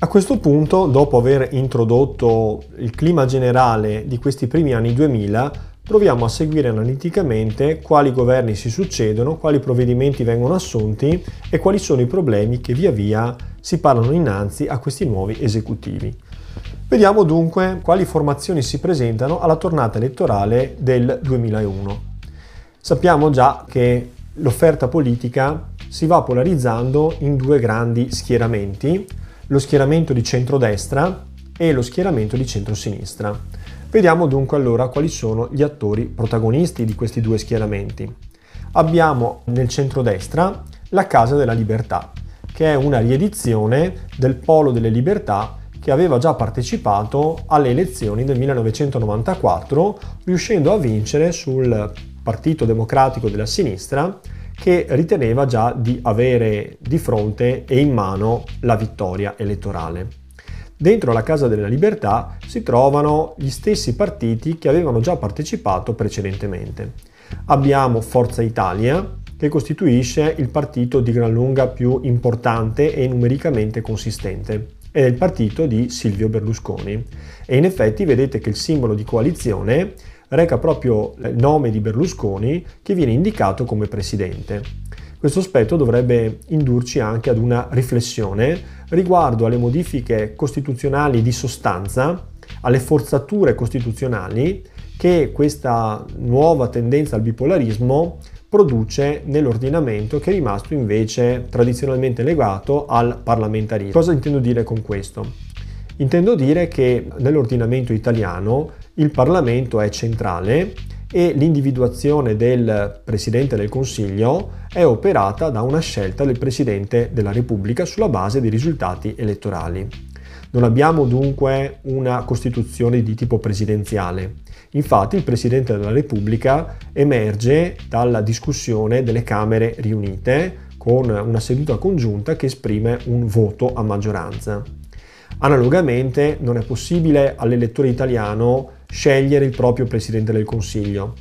A questo punto, dopo aver introdotto il clima generale di questi primi anni 2000, proviamo a seguire analiticamente quali governi si succedono, quali provvedimenti vengono assunti e quali sono i problemi che via via si parlano innanzi a questi nuovi esecutivi. Vediamo dunque quali formazioni si presentano alla tornata elettorale del 2001. Sappiamo già che l'offerta politica si va polarizzando in due grandi schieramenti, lo schieramento di centrodestra e lo schieramento di centrosinistra. Vediamo dunque allora quali sono gli attori protagonisti di questi due schieramenti. Abbiamo nel centrodestra la Casa della Libertà, che è una riedizione del Polo delle Libertà che aveva già partecipato alle elezioni del 1994, riuscendo a vincere sul Partito Democratico della Sinistra, che riteneva già di avere di fronte e in mano la vittoria elettorale. Dentro la Casa della Libertà si trovano gli stessi partiti che avevano già partecipato precedentemente. Abbiamo Forza Italia, che costituisce il partito di gran lunga più importante e numericamente consistente è il partito di Silvio Berlusconi e in effetti vedete che il simbolo di coalizione reca proprio il nome di Berlusconi che viene indicato come presidente. Questo aspetto dovrebbe indurci anche ad una riflessione riguardo alle modifiche costituzionali di sostanza, alle forzature costituzionali che questa nuova tendenza al bipolarismo produce nell'ordinamento che è rimasto invece tradizionalmente legato al parlamentarismo. Cosa intendo dire con questo? Intendo dire che nell'ordinamento italiano il Parlamento è centrale e l'individuazione del Presidente del Consiglio è operata da una scelta del Presidente della Repubblica sulla base dei risultati elettorali. Non abbiamo dunque una Costituzione di tipo presidenziale, Infatti il Presidente della Repubblica emerge dalla discussione delle Camere riunite con una seduta congiunta che esprime un voto a maggioranza. Analogamente non è possibile all'elettore italiano scegliere il proprio Presidente del Consiglio,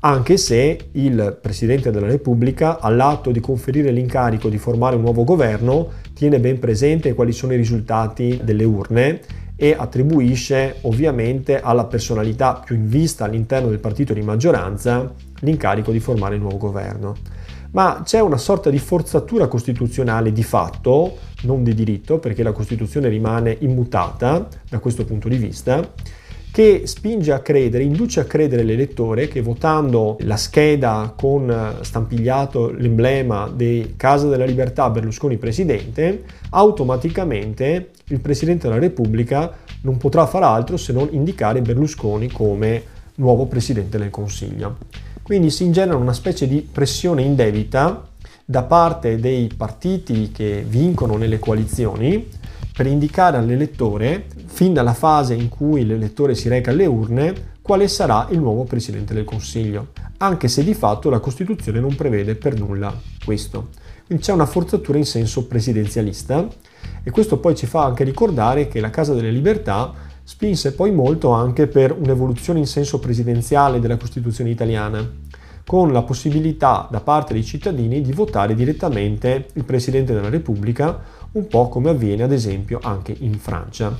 anche se il Presidente della Repubblica, all'atto di conferire l'incarico di formare un nuovo governo, tiene ben presente quali sono i risultati delle urne e attribuisce ovviamente alla personalità più in vista all'interno del partito di maggioranza l'incarico di formare il nuovo governo. Ma c'è una sorta di forzatura costituzionale di fatto, non di diritto, perché la Costituzione rimane immutata da questo punto di vista, che spinge a credere, induce a credere l'elettore che votando la scheda con stampigliato l'emblema di Casa della Libertà Berlusconi Presidente, automaticamente il Presidente della Repubblica non potrà far altro se non indicare Berlusconi come nuovo Presidente del Consiglio. Quindi si ingenera una specie di pressione indebita da parte dei partiti che vincono nelle coalizioni per indicare all'elettore, fin dalla fase in cui l'elettore si reca alle urne, quale sarà il nuovo Presidente del Consiglio, anche se di fatto la Costituzione non prevede per nulla questo. Quindi c'è una forzatura in senso presidenzialista e questo poi ci fa anche ricordare che la Casa delle Libertà spinse poi molto anche per un'evoluzione in senso presidenziale della Costituzione italiana, con la possibilità da parte dei cittadini di votare direttamente il Presidente della Repubblica un po' come avviene ad esempio anche in Francia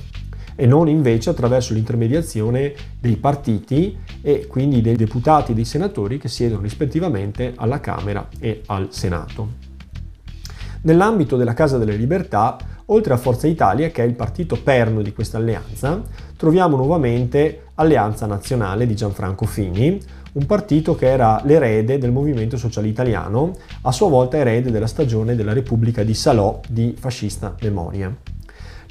e non invece attraverso l'intermediazione dei partiti e quindi dei deputati e dei senatori che siedono rispettivamente alla Camera e al Senato. Nell'ambito della Casa delle Libertà, oltre a Forza Italia, che è il partito perno di questa alleanza, troviamo nuovamente Alleanza Nazionale di Gianfranco Fini, un partito che era l'erede del movimento sociale italiano, a sua volta erede della stagione della Repubblica di Salò di fascista memoria.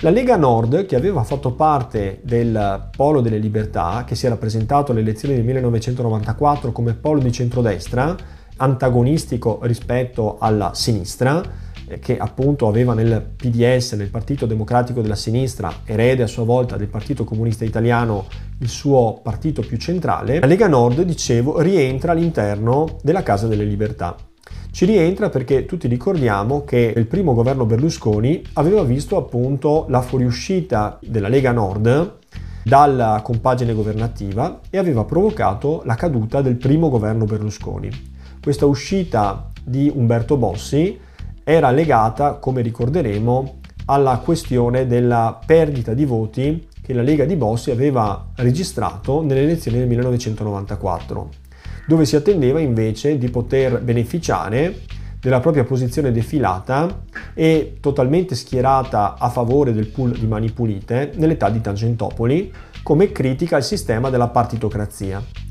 La Lega Nord, che aveva fatto parte del Polo delle Libertà, che si era presentato alle elezioni del 1994 come polo di centrodestra, antagonistico rispetto alla sinistra, che appunto aveva nel PDS, nel Partito Democratico della Sinistra, erede a sua volta del Partito Comunista Italiano, il suo partito più centrale, la Lega Nord, dicevo, rientra all'interno della Casa delle Libertà. Ci rientra perché tutti ricordiamo che il primo governo Berlusconi aveva visto appunto la fuoriuscita della Lega Nord dalla compagine governativa e aveva provocato la caduta del primo governo Berlusconi. Questa uscita di Umberto Bossi era legata, come ricorderemo, alla questione della perdita di voti che la Lega di Bossi aveva registrato nelle elezioni del 1994, dove si attendeva invece di poter beneficiare della propria posizione defilata e totalmente schierata a favore del pool di mani pulite nell'età di Tangentopoli come critica al sistema della partitocrazia.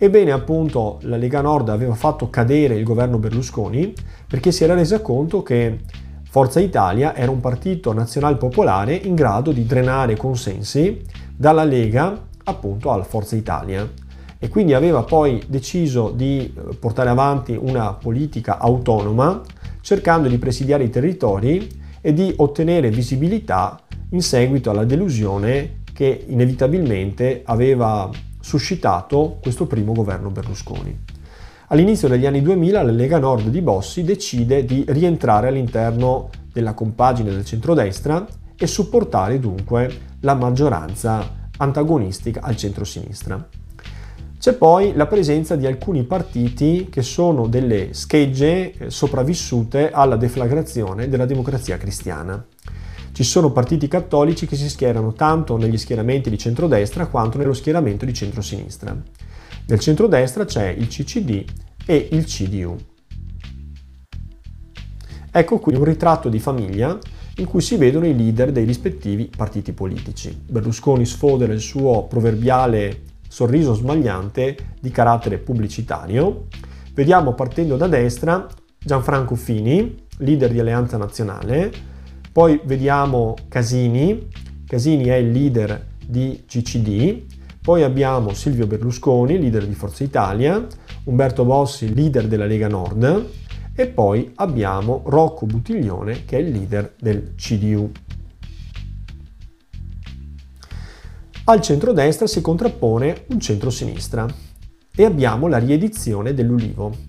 Ebbene, appunto, la Lega Nord aveva fatto cadere il governo Berlusconi perché si era resa conto che Forza Italia era un partito nazional popolare in grado di drenare consensi dalla Lega appunto alla Forza Italia. E quindi aveva poi deciso di eh, portare avanti una politica autonoma cercando di presidiare i territori e di ottenere visibilità in seguito alla delusione che inevitabilmente aveva suscitato questo primo governo Berlusconi. All'inizio degli anni 2000 la Lega Nord di Bossi decide di rientrare all'interno della compagine del centrodestra e supportare dunque la maggioranza antagonistica al centro-sinistra. C'è poi la presenza di alcuni partiti che sono delle schegge eh, sopravvissute alla deflagrazione della democrazia cristiana. Ci sono partiti cattolici che si schierano tanto negli schieramenti di centrodestra quanto nello schieramento di centrosinistra. Nel centrodestra c'è il CCD e il CDU. Ecco qui un ritratto di famiglia in cui si vedono i leader dei rispettivi partiti politici. Berlusconi sfodera il suo proverbiale sorriso smagliante di carattere pubblicitario. Vediamo partendo da destra Gianfranco Fini, leader di Alleanza Nazionale, poi vediamo Casini, Casini è il leader di CCD, poi abbiamo Silvio Berlusconi, leader di Forza Italia, Umberto Bossi, leader della Lega Nord e poi abbiamo Rocco Buttiglione che è il leader del CDU. Al centro-destra si contrappone un centro-sinistra e abbiamo la riedizione dell'Ulivo.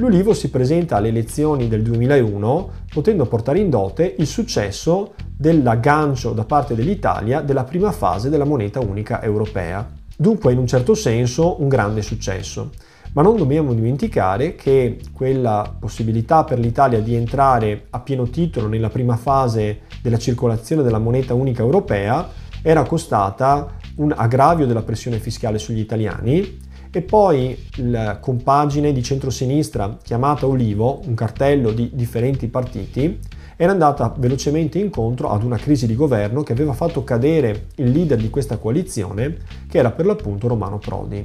L'Ulivo si presenta alle elezioni del 2001 potendo portare in dote il successo dell'aggancio da parte dell'Italia della prima fase della moneta unica europea. Dunque in un certo senso un grande successo. Ma non dobbiamo dimenticare che quella possibilità per l'Italia di entrare a pieno titolo nella prima fase della circolazione della moneta unica europea era costata un aggravio della pressione fiscale sugli italiani e poi la compagine di centrosinistra chiamata Olivo, un cartello di differenti partiti, era andata velocemente incontro ad una crisi di governo che aveva fatto cadere il leader di questa coalizione, che era per l'appunto Romano Prodi.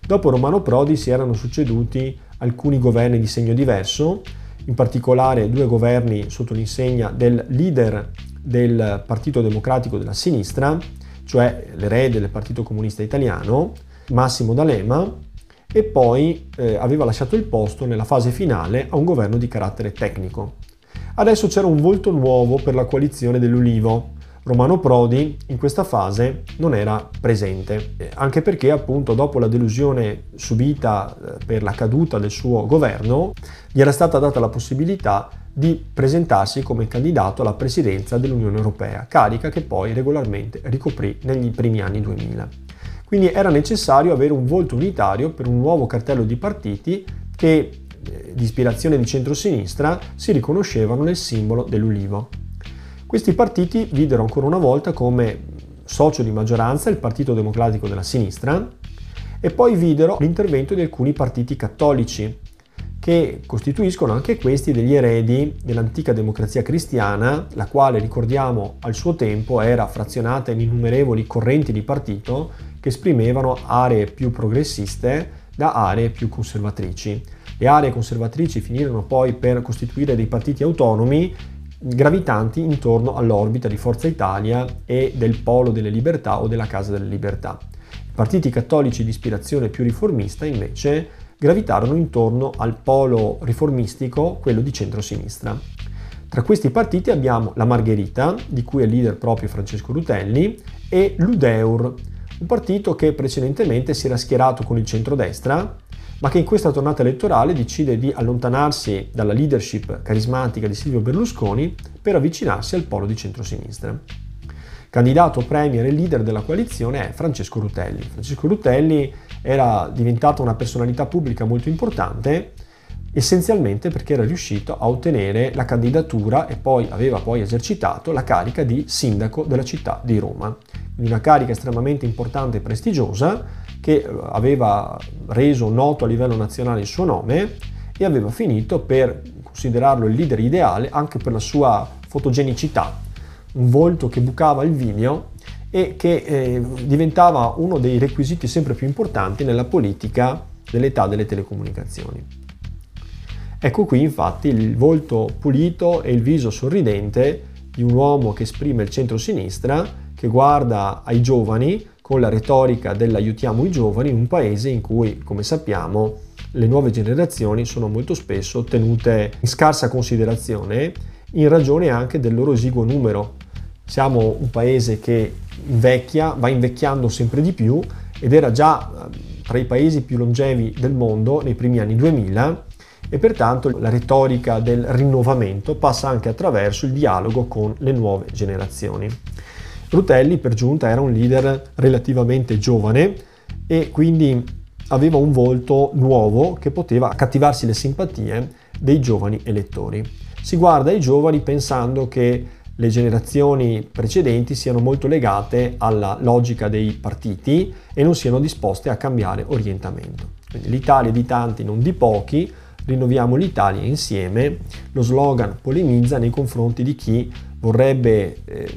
Dopo Romano Prodi si erano succeduti alcuni governi di segno diverso, in particolare due governi sotto l'insegna del leader del Partito Democratico della Sinistra, cioè l'erede del Partito Comunista Italiano, Massimo D'Alema e poi eh, aveva lasciato il posto nella fase finale a un governo di carattere tecnico. Adesso c'era un volto nuovo per la coalizione dell'Ulivo. Romano Prodi in questa fase non era presente, eh, anche perché appunto dopo la delusione subita eh, per la caduta del suo governo gli era stata data la possibilità di presentarsi come candidato alla presidenza dell'Unione Europea, carica che poi regolarmente ricoprì negli primi anni 2000. Quindi era necessario avere un volto unitario per un nuovo cartello di partiti che eh, di ispirazione di centrosinistra si riconoscevano nel simbolo dell'ulivo. Questi partiti videro ancora una volta come socio di maggioranza il Partito Democratico della Sinistra e poi videro l'intervento di alcuni partiti cattolici che costituiscono anche questi degli eredi dell'antica democrazia cristiana, la quale ricordiamo al suo tempo era frazionata in innumerevoli correnti di partito che esprimevano aree più progressiste da aree più conservatrici. Le aree conservatrici finirono poi per costituire dei partiti autonomi gravitanti intorno all'orbita di Forza Italia e del Polo delle Libertà o della Casa delle Libertà. I partiti cattolici di ispirazione più riformista invece gravitarono intorno al polo riformistico, quello di centrosinistra. Tra questi partiti abbiamo la Margherita, di cui è leader proprio Francesco Rutelli, e l'Udeur, un partito che precedentemente si era schierato con il centrodestra, ma che in questa tornata elettorale decide di allontanarsi dalla leadership carismatica di Silvio Berlusconi per avvicinarsi al polo di centrosinistra. Candidato premier e leader della coalizione è Francesco Rutelli. Francesco Rutelli era diventato una personalità pubblica molto importante, essenzialmente perché era riuscito a ottenere la candidatura e poi aveva poi esercitato la carica di sindaco della città di Roma. Una carica estremamente importante e prestigiosa che eh, aveva reso noto a livello nazionale il suo nome e aveva finito per considerarlo il leader ideale anche per la sua fotogenicità, un volto che bucava il video e che eh, diventava uno dei requisiti sempre più importanti nella politica dell'età delle telecomunicazioni. Ecco qui infatti il volto pulito e il viso sorridente di un uomo che esprime il centro-sinistra, che guarda ai giovani con la retorica dell'aiutiamo i giovani in un paese in cui, come sappiamo, le nuove generazioni sono molto spesso tenute in scarsa considerazione in ragione anche del loro esiguo numero. Siamo un paese che invecchia, va invecchiando sempre di più ed era già eh, tra i paesi più longevi del mondo nei primi anni 2000 e pertanto la retorica del rinnovamento passa anche attraverso il dialogo con le nuove generazioni. Rutelli per giunta era un leader relativamente giovane e quindi aveva un volto nuovo che poteva cattivarsi le simpatie dei giovani elettori. Si guarda ai giovani pensando che le generazioni precedenti siano molto legate alla logica dei partiti e non siano disposte a cambiare orientamento. Quindi l'Italia di tanti, non di pochi, rinnoviamo l'Italia insieme, lo slogan polemizza nei confronti di chi vorrebbe eh,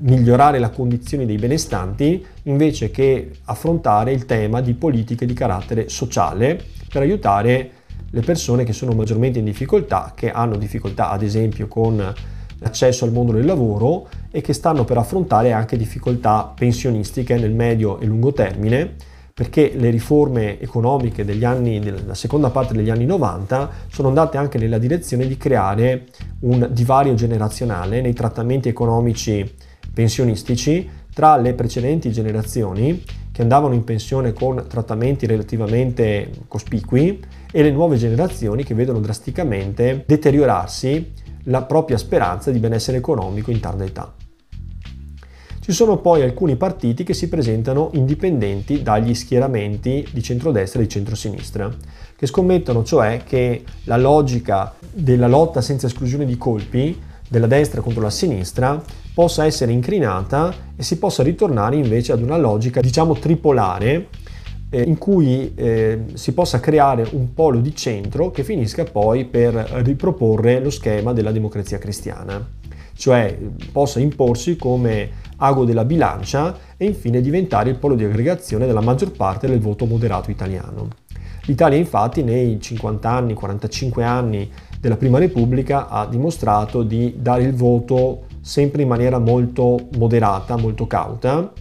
migliorare la condizione dei benestanti invece che affrontare il tema di politiche di carattere sociale per aiutare le persone che sono maggiormente in difficoltà, che hanno difficoltà ad esempio con l'accesso al mondo del lavoro e che stanno per affrontare anche difficoltà pensionistiche nel medio e lungo termine perché le riforme economiche anni, della seconda parte degli anni 90 sono andate anche nella direzione di creare un divario generazionale nei trattamenti economici pensionistici tra le precedenti generazioni che andavano in pensione con trattamenti relativamente cospicui e le nuove generazioni che vedono drasticamente deteriorarsi la propria speranza di benessere economico in tarda età. Ci sono poi alcuni partiti che si presentano indipendenti dagli schieramenti di centrodestra e di centrosinistra, che scommettono cioè che la logica della lotta senza esclusione di colpi della destra contro la sinistra possa essere incrinata e si possa ritornare invece ad una logica, diciamo, tripolare, eh, in cui eh, si possa creare un polo di centro che finisca poi per riproporre lo schema della democrazia cristiana, cioè possa imporsi come ago della bilancia e infine diventare il polo di aggregazione della maggior parte del voto moderato italiano. L'Italia infatti nei 50 anni, 45 anni della Prima Repubblica ha dimostrato di dare il voto sempre in maniera molto moderata, molto cauta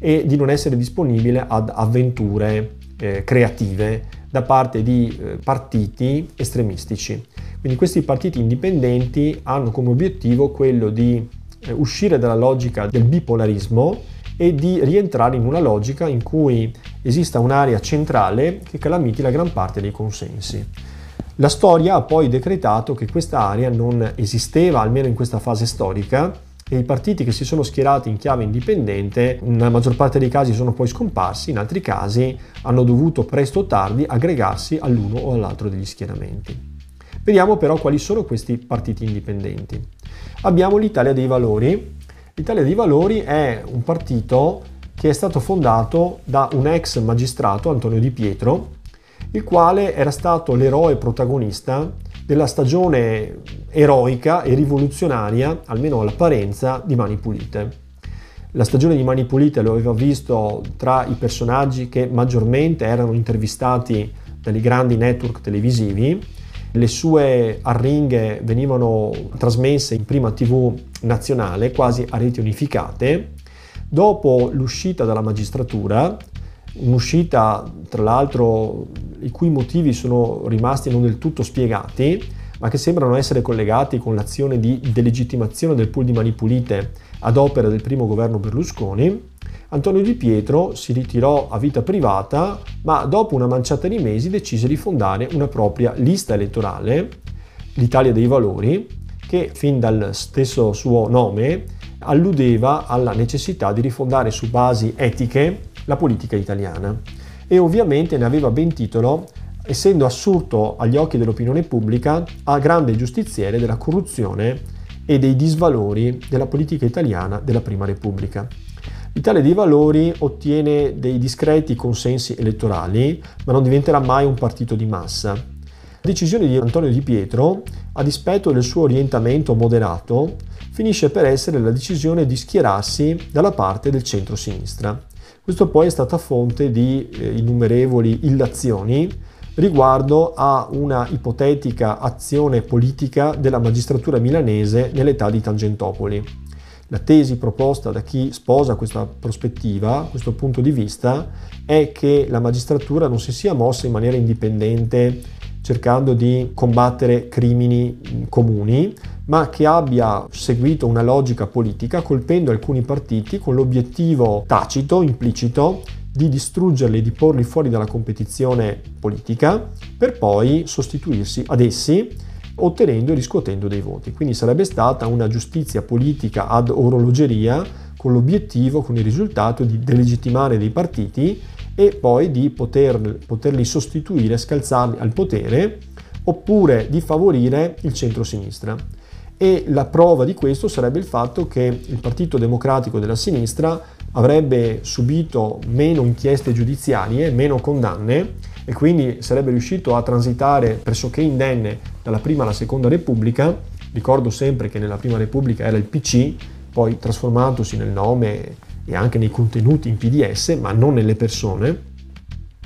e di non essere disponibile ad avventure eh, creative da parte di eh, partiti estremistici. Quindi questi partiti indipendenti hanno come obiettivo quello di uscire dalla logica del bipolarismo e di rientrare in una logica in cui esista un'area centrale che calamiti la gran parte dei consensi. La storia ha poi decretato che questa area non esisteva, almeno in questa fase storica, e i partiti che si sono schierati in chiave indipendente, nella maggior parte dei casi sono poi scomparsi, in altri casi hanno dovuto presto o tardi aggregarsi all'uno o all'altro degli schieramenti. Vediamo però quali sono questi partiti indipendenti. Abbiamo l'Italia dei Valori. L'Italia dei Valori è un partito che è stato fondato da un ex magistrato, Antonio Di Pietro, il quale era stato l'eroe protagonista della stagione eroica e rivoluzionaria, almeno all'apparenza, di Mani Pulite. La stagione di Mani Pulite lo aveva visto tra i personaggi che maggiormente erano intervistati dai grandi network televisivi. Le sue arringhe venivano trasmesse in prima TV nazionale, quasi a reti unificate. Dopo l'uscita dalla magistratura, un'uscita tra l'altro i cui motivi sono rimasti non del tutto spiegati, ma che sembrano essere collegati con l'azione di delegittimazione del pool di Mani Pulite ad opera del primo governo Berlusconi, Antonio Di Pietro si ritirò a vita privata, ma dopo una manciata di mesi decise di fondare una propria lista elettorale, l'Italia dei Valori, che fin dal stesso suo nome alludeva alla necessità di rifondare su basi etiche la politica italiana e ovviamente ne aveva ben titolo essendo assurto agli occhi dell'opinione pubblica a grande giustiziere della corruzione e dei disvalori della politica italiana della Prima Repubblica. L'Italia dei Valori ottiene dei discreti consensi elettorali, ma non diventerà mai un partito di massa. La decisione di Antonio Di Pietro, a dispetto del suo orientamento moderato, finisce per essere la decisione di schierarsi dalla parte del centro-sinistra. Questo poi è stata fonte di eh, innumerevoli illazioni riguardo a una ipotetica azione politica della magistratura milanese nell'età di Tangentopoli. La tesi proposta da chi sposa questa prospettiva, questo punto di vista, è che la magistratura non si sia mossa in maniera indipendente cercando di combattere crimini comuni, ma che abbia seguito una logica politica colpendo alcuni partiti con l'obiettivo tacito, implicito, di distruggerli, di porli fuori dalla competizione politica, per poi sostituirsi ad essi ottenendo e riscuotendo dei voti. Quindi sarebbe stata una giustizia politica ad orologeria con l'obiettivo, con il risultato di delegittimare dei partiti e poi di poter, poterli sostituire, scalzarli al potere oppure di favorire il centro-sinistra. E la prova di questo sarebbe il fatto che il Partito Democratico della sinistra avrebbe subito meno inchieste giudiziarie, meno condanne e quindi sarebbe riuscito a transitare pressoché indenne dalla prima alla seconda Repubblica. Ricordo sempre che nella prima Repubblica era il PC, poi trasformatosi nel nome e anche nei contenuti in PDS, ma non nelle persone.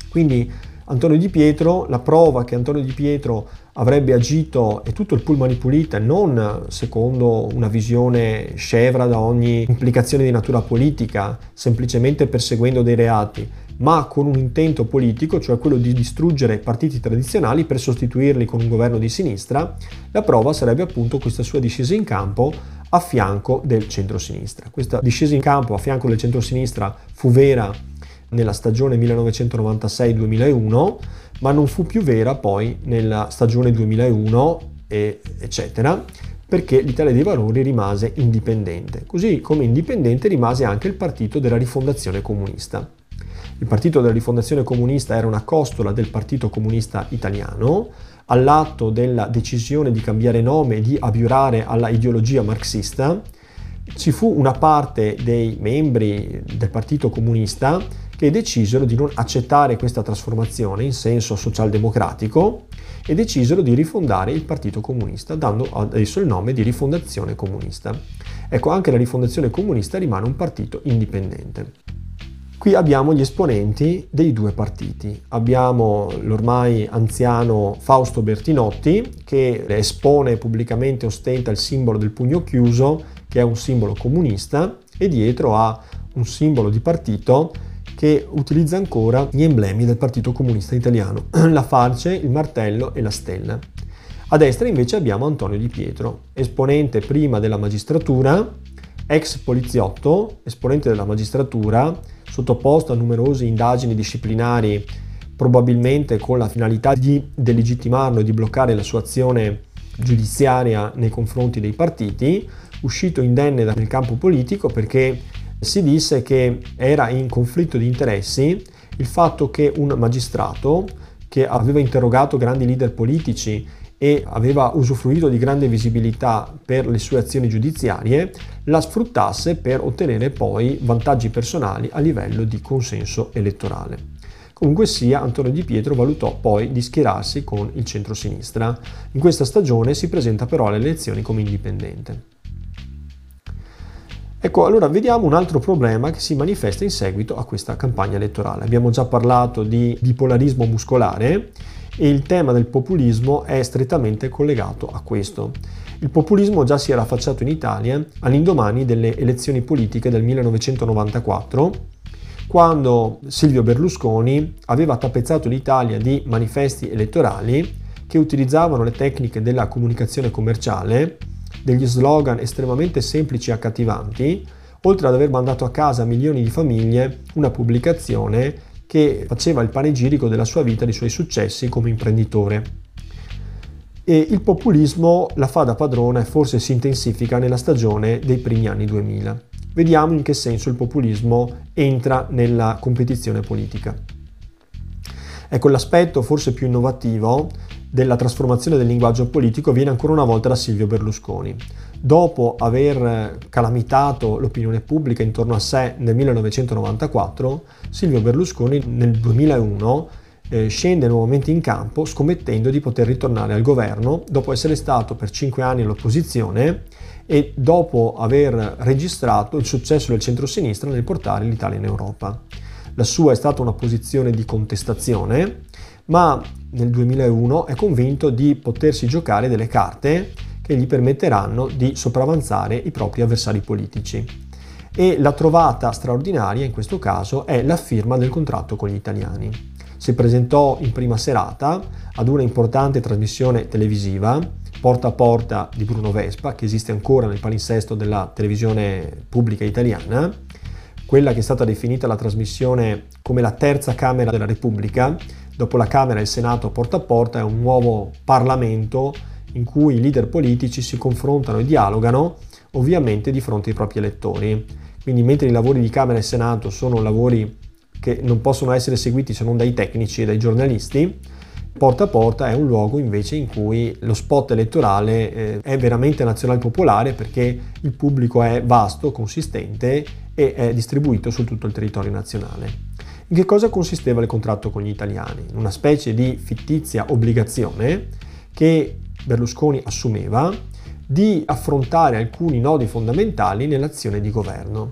Quindi Antonio Di Pietro, la prova che Antonio Di Pietro avrebbe agito e tutto il pullman di Pulita non secondo una visione scevra da ogni implicazione di natura politica, semplicemente perseguendo dei reati, ma con un intento politico, cioè quello di distruggere partiti tradizionali per sostituirli con un governo di sinistra, la prova sarebbe appunto questa sua discesa in campo a fianco del centro-sinistra. Questa discesa in campo a fianco del centro-sinistra fu vera nella stagione 1996-2001, ma non fu più vera poi nella stagione 2001, e, eccetera, perché l'Italia dei Valori rimase indipendente, così come indipendente rimase anche il partito della rifondazione comunista. Il partito della rifondazione comunista era una costola del Partito Comunista Italiano, all'atto della decisione di cambiare nome e di abiurare alla ideologia marxista, ci fu una parte dei membri del Partito Comunista che decisero di non accettare questa trasformazione in senso socialdemocratico e decisero di rifondare il Partito Comunista, dando adesso il nome di Rifondazione Comunista. Ecco, anche la Rifondazione Comunista rimane un partito indipendente. Qui abbiamo gli esponenti dei due partiti. Abbiamo l'ormai anziano Fausto Bertinotti che espone pubblicamente, ostenta il simbolo del pugno chiuso, che è un simbolo comunista, e dietro ha un simbolo di partito che utilizza ancora gli emblemi del Partito Comunista Italiano, la falce, il martello e la stella. A destra invece abbiamo Antonio Di Pietro, esponente prima della magistratura, ex poliziotto, esponente della magistratura, sottoposto a numerose indagini disciplinari, probabilmente con la finalità di delegittimarlo e di bloccare la sua azione giudiziaria nei confronti dei partiti, uscito indenne dal campo politico perché si disse che era in conflitto di interessi il fatto che un magistrato che aveva interrogato grandi leader politici e aveva usufruito di grande visibilità per le sue azioni giudiziarie, la sfruttasse per ottenere poi vantaggi personali a livello di consenso elettorale. Comunque sia, Antonio Di Pietro valutò poi di schierarsi con il centro-sinistra. In questa stagione si presenta però alle elezioni come indipendente. Ecco, allora vediamo un altro problema che si manifesta in seguito a questa campagna elettorale. Abbiamo già parlato di bipolarismo muscolare e il tema del populismo è strettamente collegato a questo. Il populismo già si era affacciato in Italia all'indomani delle elezioni politiche del 1994, quando Silvio Berlusconi aveva tappezzato l'Italia di manifesti elettorali che utilizzavano le tecniche della comunicazione commerciale degli slogan estremamente semplici e accattivanti, oltre ad aver mandato a casa milioni di famiglie una pubblicazione che faceva il panegirico della sua vita dei suoi successi come imprenditore. E il populismo la fa da padrona e forse si intensifica nella stagione dei primi anni 2000. Vediamo in che senso il populismo entra nella competizione politica. Ecco, l'aspetto forse più innovativo della trasformazione del linguaggio politico viene ancora una volta da Silvio Berlusconi. Dopo aver calamitato l'opinione pubblica intorno a sé nel 1994, Silvio Berlusconi nel 2001 eh, scende nuovamente in campo scommettendo di poter ritornare al governo dopo essere stato per cinque anni all'opposizione e dopo aver registrato il successo del centro-sinistra nel portare l'Italia in Europa. La sua è stata una posizione di contestazione, ma nel 2001 è convinto di potersi giocare delle carte che gli permetteranno di sopravanzare i propri avversari politici. E la trovata straordinaria in questo caso è la firma del contratto con gli italiani. Si presentò in prima serata ad una importante trasmissione televisiva, Porta a Porta di Bruno Vespa, che esiste ancora nel palinsesto della televisione pubblica italiana, quella che è stata definita la trasmissione come la terza Camera della Repubblica, dopo la Camera e il Senato porta a porta, è un nuovo Parlamento in cui i leader politici si confrontano e dialogano, ovviamente di fronte ai propri elettori. Quindi mentre i lavori di Camera e Senato sono lavori che non possono essere seguiti se non dai tecnici e dai giornalisti, Porta a Porta è un luogo invece in cui lo spot elettorale eh, è veramente nazionale popolare perché il pubblico è vasto, consistente e è distribuito su tutto il territorio nazionale. In che cosa consisteva il contratto con gli italiani? Una specie di fittizia obbligazione che Berlusconi assumeva di affrontare alcuni nodi fondamentali nell'azione di governo.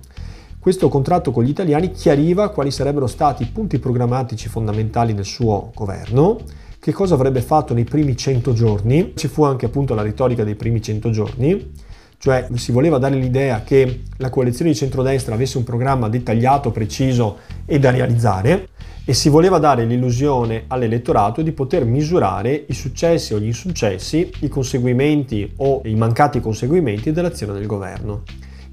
Questo contratto con gli italiani chiariva quali sarebbero stati i punti programmatici fondamentali del suo governo, che cosa avrebbe fatto nei primi 100 giorni, ci fu anche appunto la retorica dei primi 100 giorni, cioè si voleva dare l'idea che la coalizione di centrodestra avesse un programma dettagliato, preciso e da realizzare e si voleva dare l'illusione all'elettorato di poter misurare i successi o gli insuccessi, i conseguimenti o i mancati conseguimenti dell'azione del governo,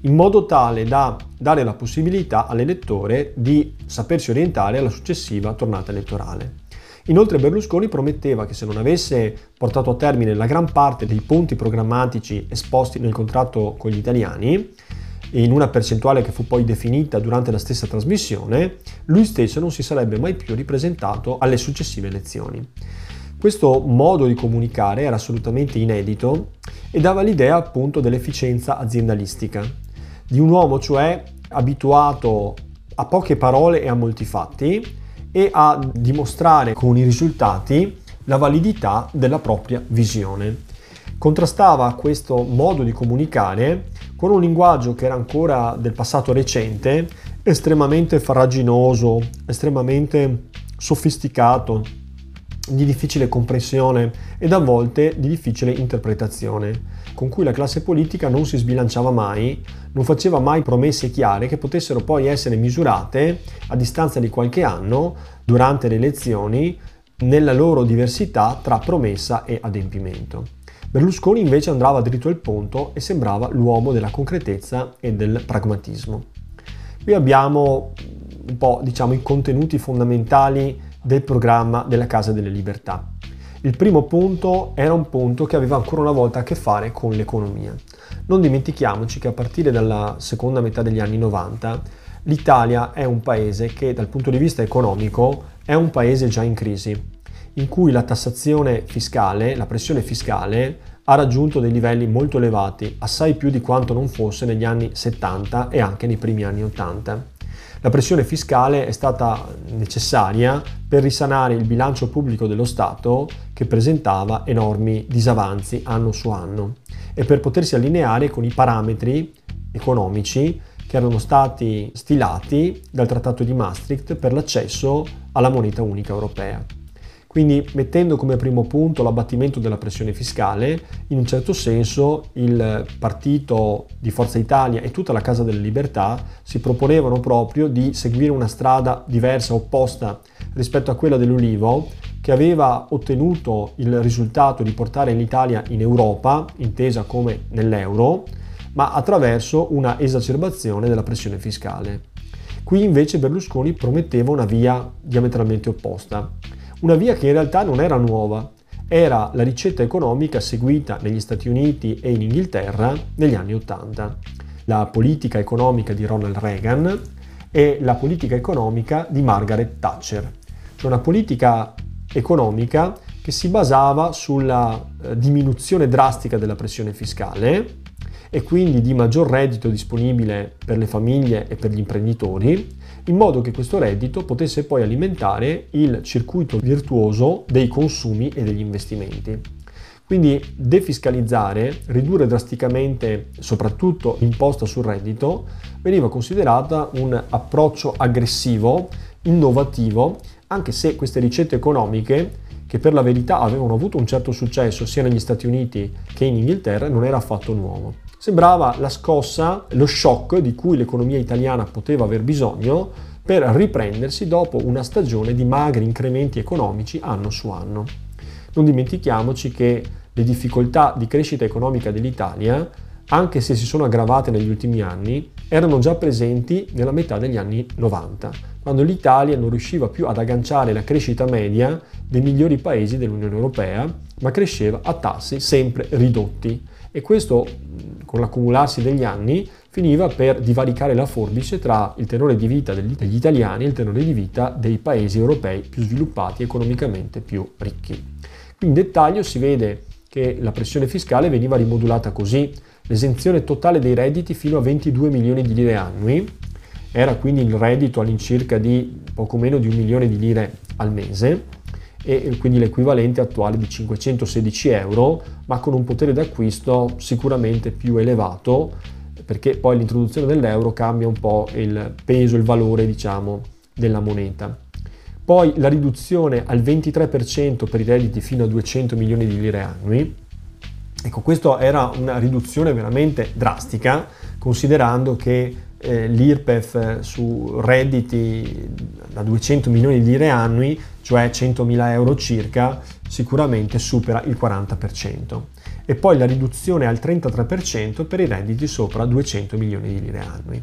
in modo tale da dare la possibilità all'elettore di sapersi orientare alla successiva tornata elettorale. Inoltre Berlusconi prometteva che se non avesse portato a termine la gran parte dei punti programmatici esposti nel contratto con gli italiani, in una percentuale che fu poi definita durante la stessa trasmissione, lui stesso non si sarebbe mai più ripresentato alle successive elezioni. Questo modo di comunicare era assolutamente inedito e dava l'idea appunto dell'efficienza aziendalistica, di un uomo cioè abituato a poche parole e a molti fatti, e a dimostrare con i risultati la validità della propria visione. Contrastava questo modo di comunicare con un linguaggio che era ancora del passato recente, estremamente farraginoso, estremamente sofisticato, di difficile comprensione ed a volte di difficile interpretazione, con cui la classe politica non si sbilanciava mai, non faceva mai promesse chiare che potessero poi essere misurate a distanza di qualche anno durante le elezioni nella loro diversità tra promessa e adempimento. Berlusconi invece andava dritto al punto e sembrava l'uomo della concretezza e del pragmatismo. Qui abbiamo un po' diciamo i contenuti fondamentali del programma della Casa delle Libertà. Il primo punto era un punto che aveva ancora una volta a che fare con l'economia. Non dimentichiamoci che a partire dalla seconda metà degli anni 90 l'Italia è un paese che dal punto di vista economico è un paese già in crisi, in cui la tassazione fiscale, la pressione fiscale ha raggiunto dei livelli molto elevati, assai più di quanto non fosse negli anni 70 e anche nei primi anni 80. La pressione fiscale è stata necessaria per risanare il bilancio pubblico dello Stato che presentava enormi disavanzi anno su anno e per potersi allineare con i parametri economici che erano stati stilati dal Trattato di Maastricht per l'accesso alla moneta unica europea. Quindi mettendo come primo punto l'abbattimento della pressione fiscale, in un certo senso il partito di Forza Italia e tutta la Casa delle Libertà si proponevano proprio di seguire una strada diversa, opposta rispetto a quella dell'Ulivo, che aveva ottenuto il risultato di portare l'Italia in Europa, intesa come nell'euro, ma attraverso una esacerbazione della pressione fiscale. Qui invece Berlusconi prometteva una via diametralmente opposta una via che in realtà non era nuova, era la ricetta economica seguita negli Stati Uniti e in Inghilterra negli anni Ottanta. La politica economica di Ronald Reagan e la politica economica di Margaret Thatcher. cioè una politica economica che si basava sulla eh, diminuzione drastica della pressione fiscale e quindi di maggior reddito disponibile per le famiglie e per gli imprenditori, in modo che questo reddito potesse poi alimentare il circuito virtuoso dei consumi e degli investimenti. Quindi defiscalizzare, ridurre drasticamente soprattutto l'imposta sul reddito, veniva considerata un approccio aggressivo, innovativo, anche se queste ricette economiche, che per la verità avevano avuto un certo successo sia negli Stati Uniti che in Inghilterra, non era affatto nuovo. Sembrava la scossa, lo shock di cui l'economia italiana poteva aver bisogno per riprendersi dopo una stagione di magri incrementi economici anno su anno. Non dimentichiamoci che le difficoltà di crescita economica dell'Italia, anche se si sono aggravate negli ultimi anni, erano già presenti nella metà degli anni 90, quando l'Italia non riusciva più ad agganciare la crescita media dei migliori paesi dell'Unione Europea, ma cresceva a tassi sempre ridotti. E questo, con l'accumularsi degli anni, finiva per divaricare la forbice tra il tenore di vita degli italiani e il tenore di vita dei paesi europei più sviluppati, economicamente più ricchi. In dettaglio si vede che la pressione fiscale veniva rimodulata così. L'esenzione totale dei redditi fino a 22 milioni di lire annui, era quindi il reddito all'incirca di poco meno di un milione di lire al mese e quindi l'equivalente attuale di 516 euro, ma con un potere d'acquisto sicuramente più elevato perché poi l'introduzione dell'euro cambia un po' il peso, il valore diciamo della moneta. Poi la riduzione al 23% per i redditi fino a 200 milioni di lire annui. Ecco, questa era una riduzione veramente drastica, considerando che eh, l'IRPEF su redditi da 200 milioni di lire annui, cioè 100 mila euro circa, sicuramente supera il 40% e poi la riduzione al 33% per i redditi sopra 200 milioni di lire annui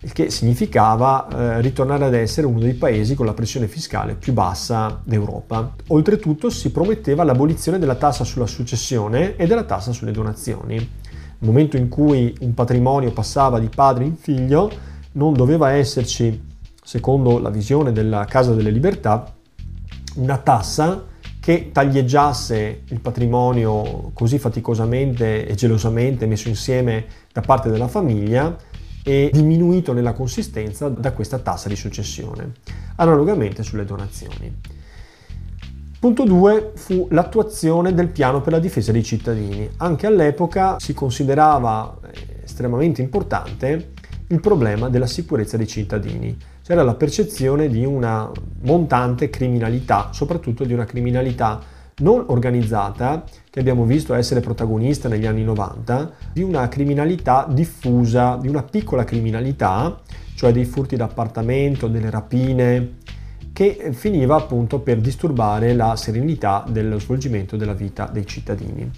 il che significava eh, ritornare ad essere uno dei paesi con la pressione fiscale più bassa d'Europa. Oltretutto si prometteva l'abolizione della tassa sulla successione e della tassa sulle donazioni. Nel momento in cui un patrimonio passava di padre in figlio, non doveva esserci, secondo la visione della Casa delle Libertà, una tassa che taglieggiasse il patrimonio così faticosamente e gelosamente messo insieme da parte della famiglia e diminuito nella consistenza da questa tassa di successione, analogamente sulle donazioni. Punto 2 fu l'attuazione del piano per la difesa dei cittadini. Anche all'epoca si considerava eh, estremamente importante il problema della sicurezza dei cittadini. C'era la percezione di una montante criminalità, soprattutto di una criminalità non organizzata, che abbiamo visto essere protagonista negli anni 90, di una criminalità diffusa, di una piccola criminalità, cioè dei furti d'appartamento, delle rapine, che finiva appunto per disturbare la serenità dello svolgimento della vita dei cittadini.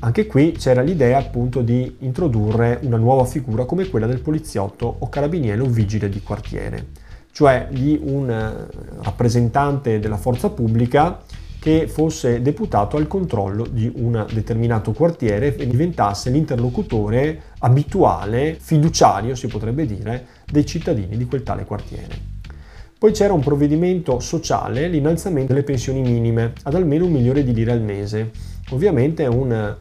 Anche qui c'era l'idea appunto di introdurre una nuova figura come quella del poliziotto o carabiniere o vigile di quartiere, cioè di un eh, rappresentante della forza pubblica che fosse deputato al controllo di un determinato quartiere e diventasse l'interlocutore abituale, fiduciario si potrebbe dire, dei cittadini di quel tale quartiere. Poi c'era un provvedimento sociale, l'innalzamento delle pensioni minime ad almeno un milione di lire al mese. Ovviamente è un,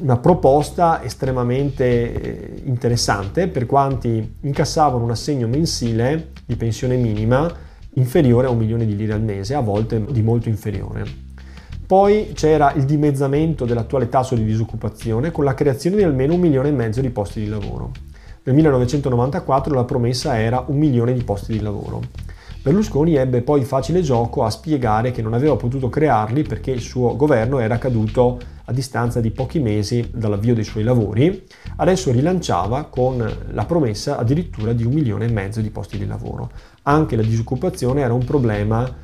una proposta estremamente eh, interessante per quanti incassavano un assegno mensile di pensione minima inferiore a un milione di lire al mese, a volte di molto inferiore. Poi c'era il dimezzamento dell'attuale tasso di disoccupazione con la creazione di almeno un milione e mezzo di posti di lavoro. Nel 1994 la promessa era un milione di posti di lavoro. Berlusconi ebbe poi facile gioco a spiegare che non aveva potuto crearli perché il suo governo era caduto a distanza di pochi mesi dall'avvio dei suoi lavori. Adesso rilanciava con la promessa addirittura di un milione e mezzo di posti di lavoro. Anche la disoccupazione era un problema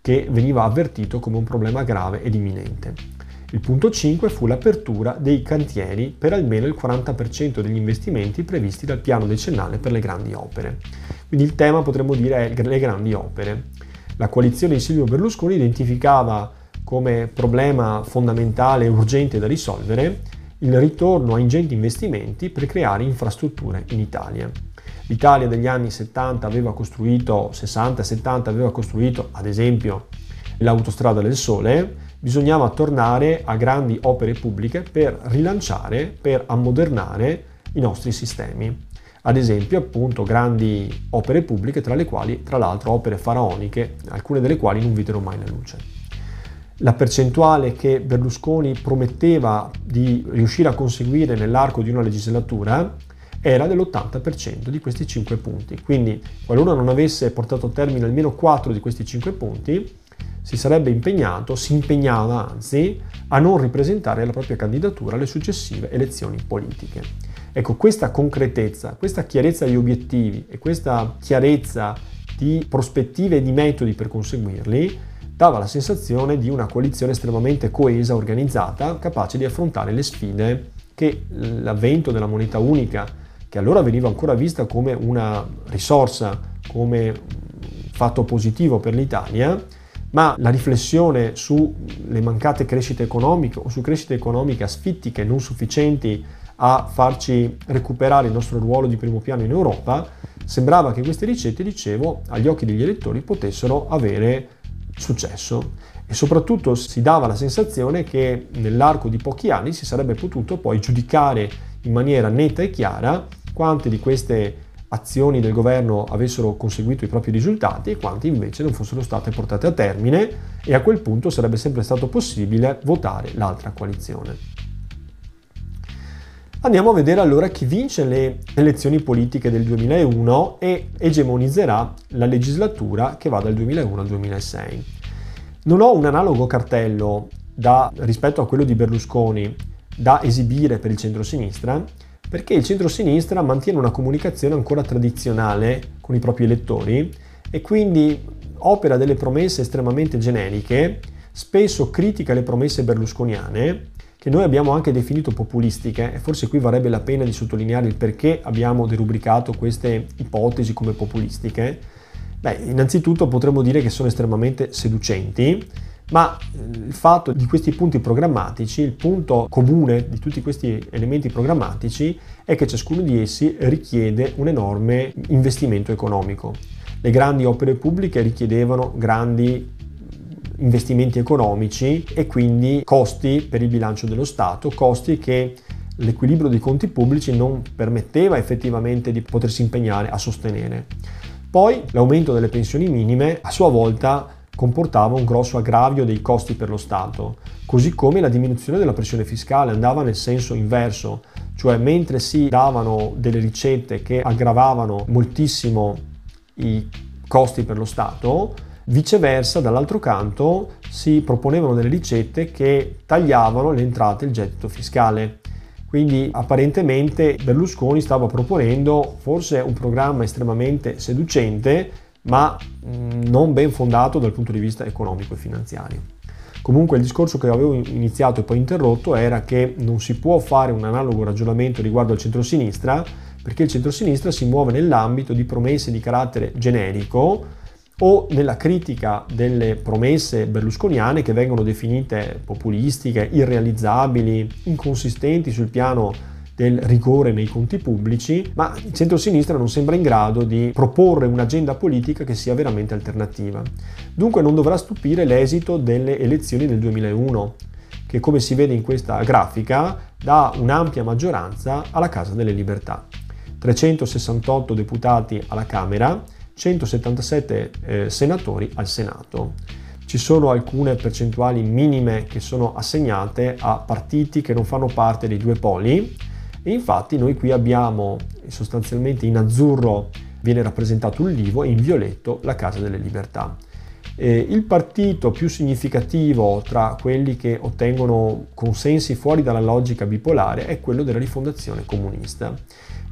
che veniva avvertito come un problema grave ed imminente. Il punto 5 fu l'apertura dei cantieri per almeno il 40% degli investimenti previsti dal piano decennale per le grandi opere. Quindi il tema potremmo dire è le grandi opere. La coalizione di Silvio Berlusconi identificava come problema fondamentale e urgente da risolvere il ritorno a ingenti investimenti per creare infrastrutture in Italia. l'Italia degli anni 70 aveva costruito, 60-70 aveva costruito ad esempio l'autostrada del sole, bisognava tornare a grandi opere pubbliche per rilanciare, per ammodernare i nostri sistemi. Ad esempio, appunto, grandi opere pubbliche, tra le quali, tra l'altro, opere faraoniche, alcune delle quali non videro mai la luce. La percentuale che Berlusconi prometteva di riuscire a conseguire nell'arco di una legislatura era dell'80% di questi 5 punti. Quindi, qualora non avesse portato a termine almeno 4 di questi 5 punti, si sarebbe impegnato, si impegnava anzi, a non ripresentare la propria candidatura alle successive elezioni politiche. Ecco, questa concretezza, questa chiarezza di obiettivi e questa chiarezza di prospettive e di metodi per conseguirli dava la sensazione di una coalizione estremamente coesa, organizzata, capace di affrontare le sfide che l'avvento della moneta unica, che allora veniva ancora vista come una risorsa, come fatto positivo per l'Italia, ma la riflessione sulle mancate crescite economiche o su crescite economiche asfittiche non sufficienti a farci recuperare il nostro ruolo di primo piano in Europa, sembrava che queste ricette, dicevo, agli occhi degli elettori potessero avere successo e soprattutto si dava la sensazione che nell'arco di pochi anni si sarebbe potuto poi giudicare in maniera netta e chiara quante di queste azioni del governo avessero conseguito i propri risultati e quanti invece non fossero state portate a termine e a quel punto sarebbe sempre stato possibile votare l'altra coalizione. Andiamo a vedere allora chi vince le elezioni politiche del 2001 e egemonizzerà la legislatura che va dal 2001 al 2006. Non ho un analogo cartello da, rispetto a quello di Berlusconi da esibire per il centro-sinistra, perché il centro-sinistra mantiene una comunicazione ancora tradizionale con i propri elettori e quindi opera delle promesse estremamente generiche, spesso critica le promesse berlusconiane, che noi abbiamo anche definito populistiche, e forse qui varrebbe la pena di sottolineare il perché abbiamo derubricato queste ipotesi come populistiche. Beh, innanzitutto potremmo dire che sono estremamente seducenti, ma eh, il fatto di questi punti programmatici, il punto comune di tutti questi elementi programmatici è che ciascuno di essi richiede un enorme investimento economico. Le grandi opere pubbliche richiedevano grandi investimenti economici e quindi costi per il bilancio dello Stato, costi che l'equilibrio dei conti pubblici non permetteva effettivamente di potersi impegnare a sostenere. Poi l'aumento delle pensioni minime a sua volta comportava un grosso aggravio dei costi per lo Stato, così come la diminuzione della pressione fiscale andava nel senso inverso, cioè mentre si davano delle ricette che aggravavano moltissimo i costi per lo Stato, viceversa dall'altro canto si proponevano delle ricette che tagliavano le entrate e il gettito fiscale. Quindi apparentemente Berlusconi stava proponendo forse un programma estremamente seducente ma mm, non ben fondato dal punto di vista economico e finanziario. Comunque il discorso che avevo iniziato e poi interrotto era che non si può fare un analogo ragionamento riguardo al centrosinistra perché il centrosinistra si muove nell'ambito di promesse di carattere generico o nella critica delle promesse berlusconiane che vengono definite populistiche, irrealizzabili, inconsistenti sul piano del rigore nei conti pubblici, ma il centro-sinistra non sembra in grado di proporre un'agenda politica che sia veramente alternativa. Dunque non dovrà stupire l'esito delle elezioni del 2001, che come si vede in questa grafica dà un'ampia maggioranza alla Casa delle Libertà. 368 deputati alla Camera, 177 eh, senatori al Senato. Ci sono alcune percentuali minime che sono assegnate a partiti che non fanno parte dei due poli, e infatti noi qui abbiamo sostanzialmente in azzurro viene rappresentato il Livo e in violetto la Casa delle Libertà. Eh, il partito più significativo tra quelli che ottengono consensi fuori dalla logica bipolare è quello della rifondazione comunista,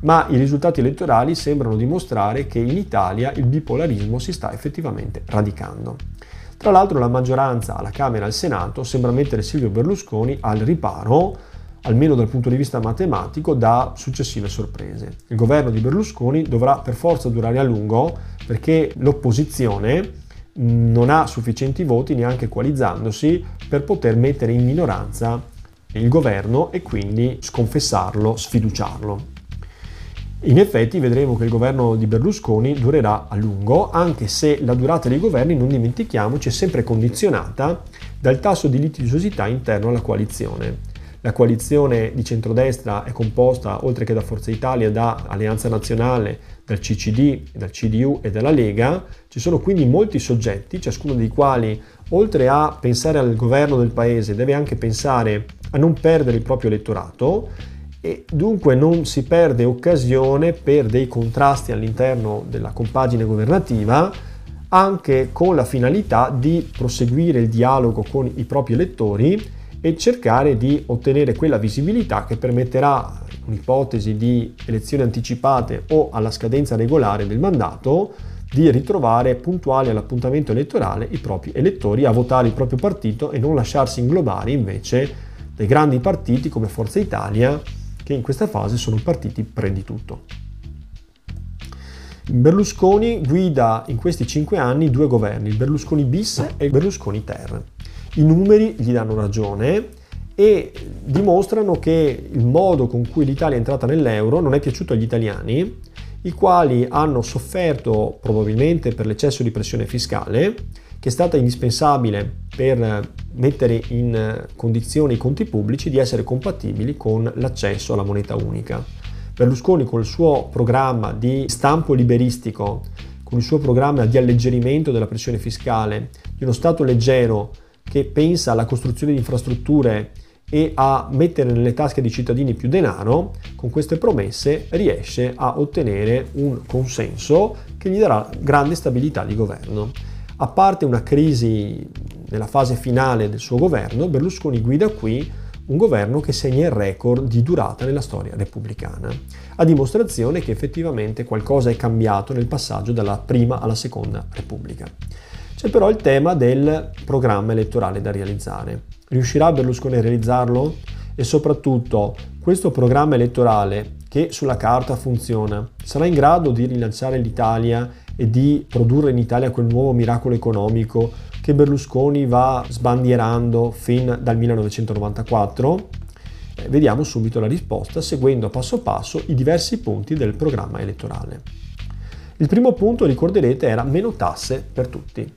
ma i risultati elettorali sembrano dimostrare che in Italia il bipolarismo si sta effettivamente radicando. Tra l'altro la maggioranza alla Camera e al Senato sembra mettere Silvio Berlusconi al riparo almeno dal punto di vista matematico, da successive sorprese. Il governo di Berlusconi dovrà per forza durare a lungo perché l'opposizione non ha sufficienti voti neanche coalizzandosi per poter mettere in minoranza il governo e quindi sconfessarlo, sfiduciarlo. In effetti vedremo che il governo di Berlusconi durerà a lungo, anche se la durata dei governi, non dimentichiamoci, è sempre condizionata dal tasso di litigiosità interno alla coalizione. La coalizione di centrodestra è composta, oltre che da Forza Italia, da Alleanza Nazionale, dal CCD, dal CDU e dalla Lega. Ci sono quindi molti soggetti, ciascuno dei quali, oltre a pensare al governo del paese, deve anche pensare a non perdere il proprio elettorato e dunque non si perde occasione per dei contrasti all'interno della compagine governativa anche con la finalità di proseguire il dialogo con i propri elettori e cercare di ottenere quella visibilità che permetterà, un'ipotesi di elezioni anticipate o alla scadenza regolare del mandato, di ritrovare puntuali all'appuntamento elettorale i propri elettori a votare il proprio partito e non lasciarsi inglobare invece dai grandi partiti come Forza Italia, che in questa fase sono partiti pre di tutto. Berlusconi guida in questi cinque anni due governi, il Berlusconi bis e il Berlusconi ter. I numeri gli danno ragione e dimostrano che il modo con cui l'Italia è entrata nell'euro non è piaciuto agli italiani, i quali hanno sofferto probabilmente per l'eccesso di pressione fiscale, che è stata indispensabile per mettere in condizione i conti pubblici di essere compatibili con l'accesso alla moneta unica. Berlusconi con il suo programma di stampo liberistico, con il suo programma di alleggerimento della pressione fiscale, di uno Stato leggero che pensa alla costruzione di infrastrutture e a mettere nelle tasche dei cittadini più denaro, con queste promesse riesce a ottenere un consenso che gli darà grande stabilità di governo. A parte una crisi nella fase finale del suo governo, Berlusconi guida qui un governo che segna il record di durata nella storia repubblicana, a dimostrazione che effettivamente qualcosa è cambiato nel passaggio dalla prima alla seconda repubblica. C'è però il tema del programma elettorale da realizzare. Riuscirà Berlusconi a realizzarlo? E soprattutto, questo programma elettorale che sulla carta funziona, sarà in grado di rilanciare l'Italia e di produrre in Italia quel nuovo miracolo economico che Berlusconi va sbandierando fin dal 1994? Eh, vediamo subito la risposta seguendo passo passo i diversi punti del programma elettorale. Il primo punto, ricorderete, era meno tasse per tutti.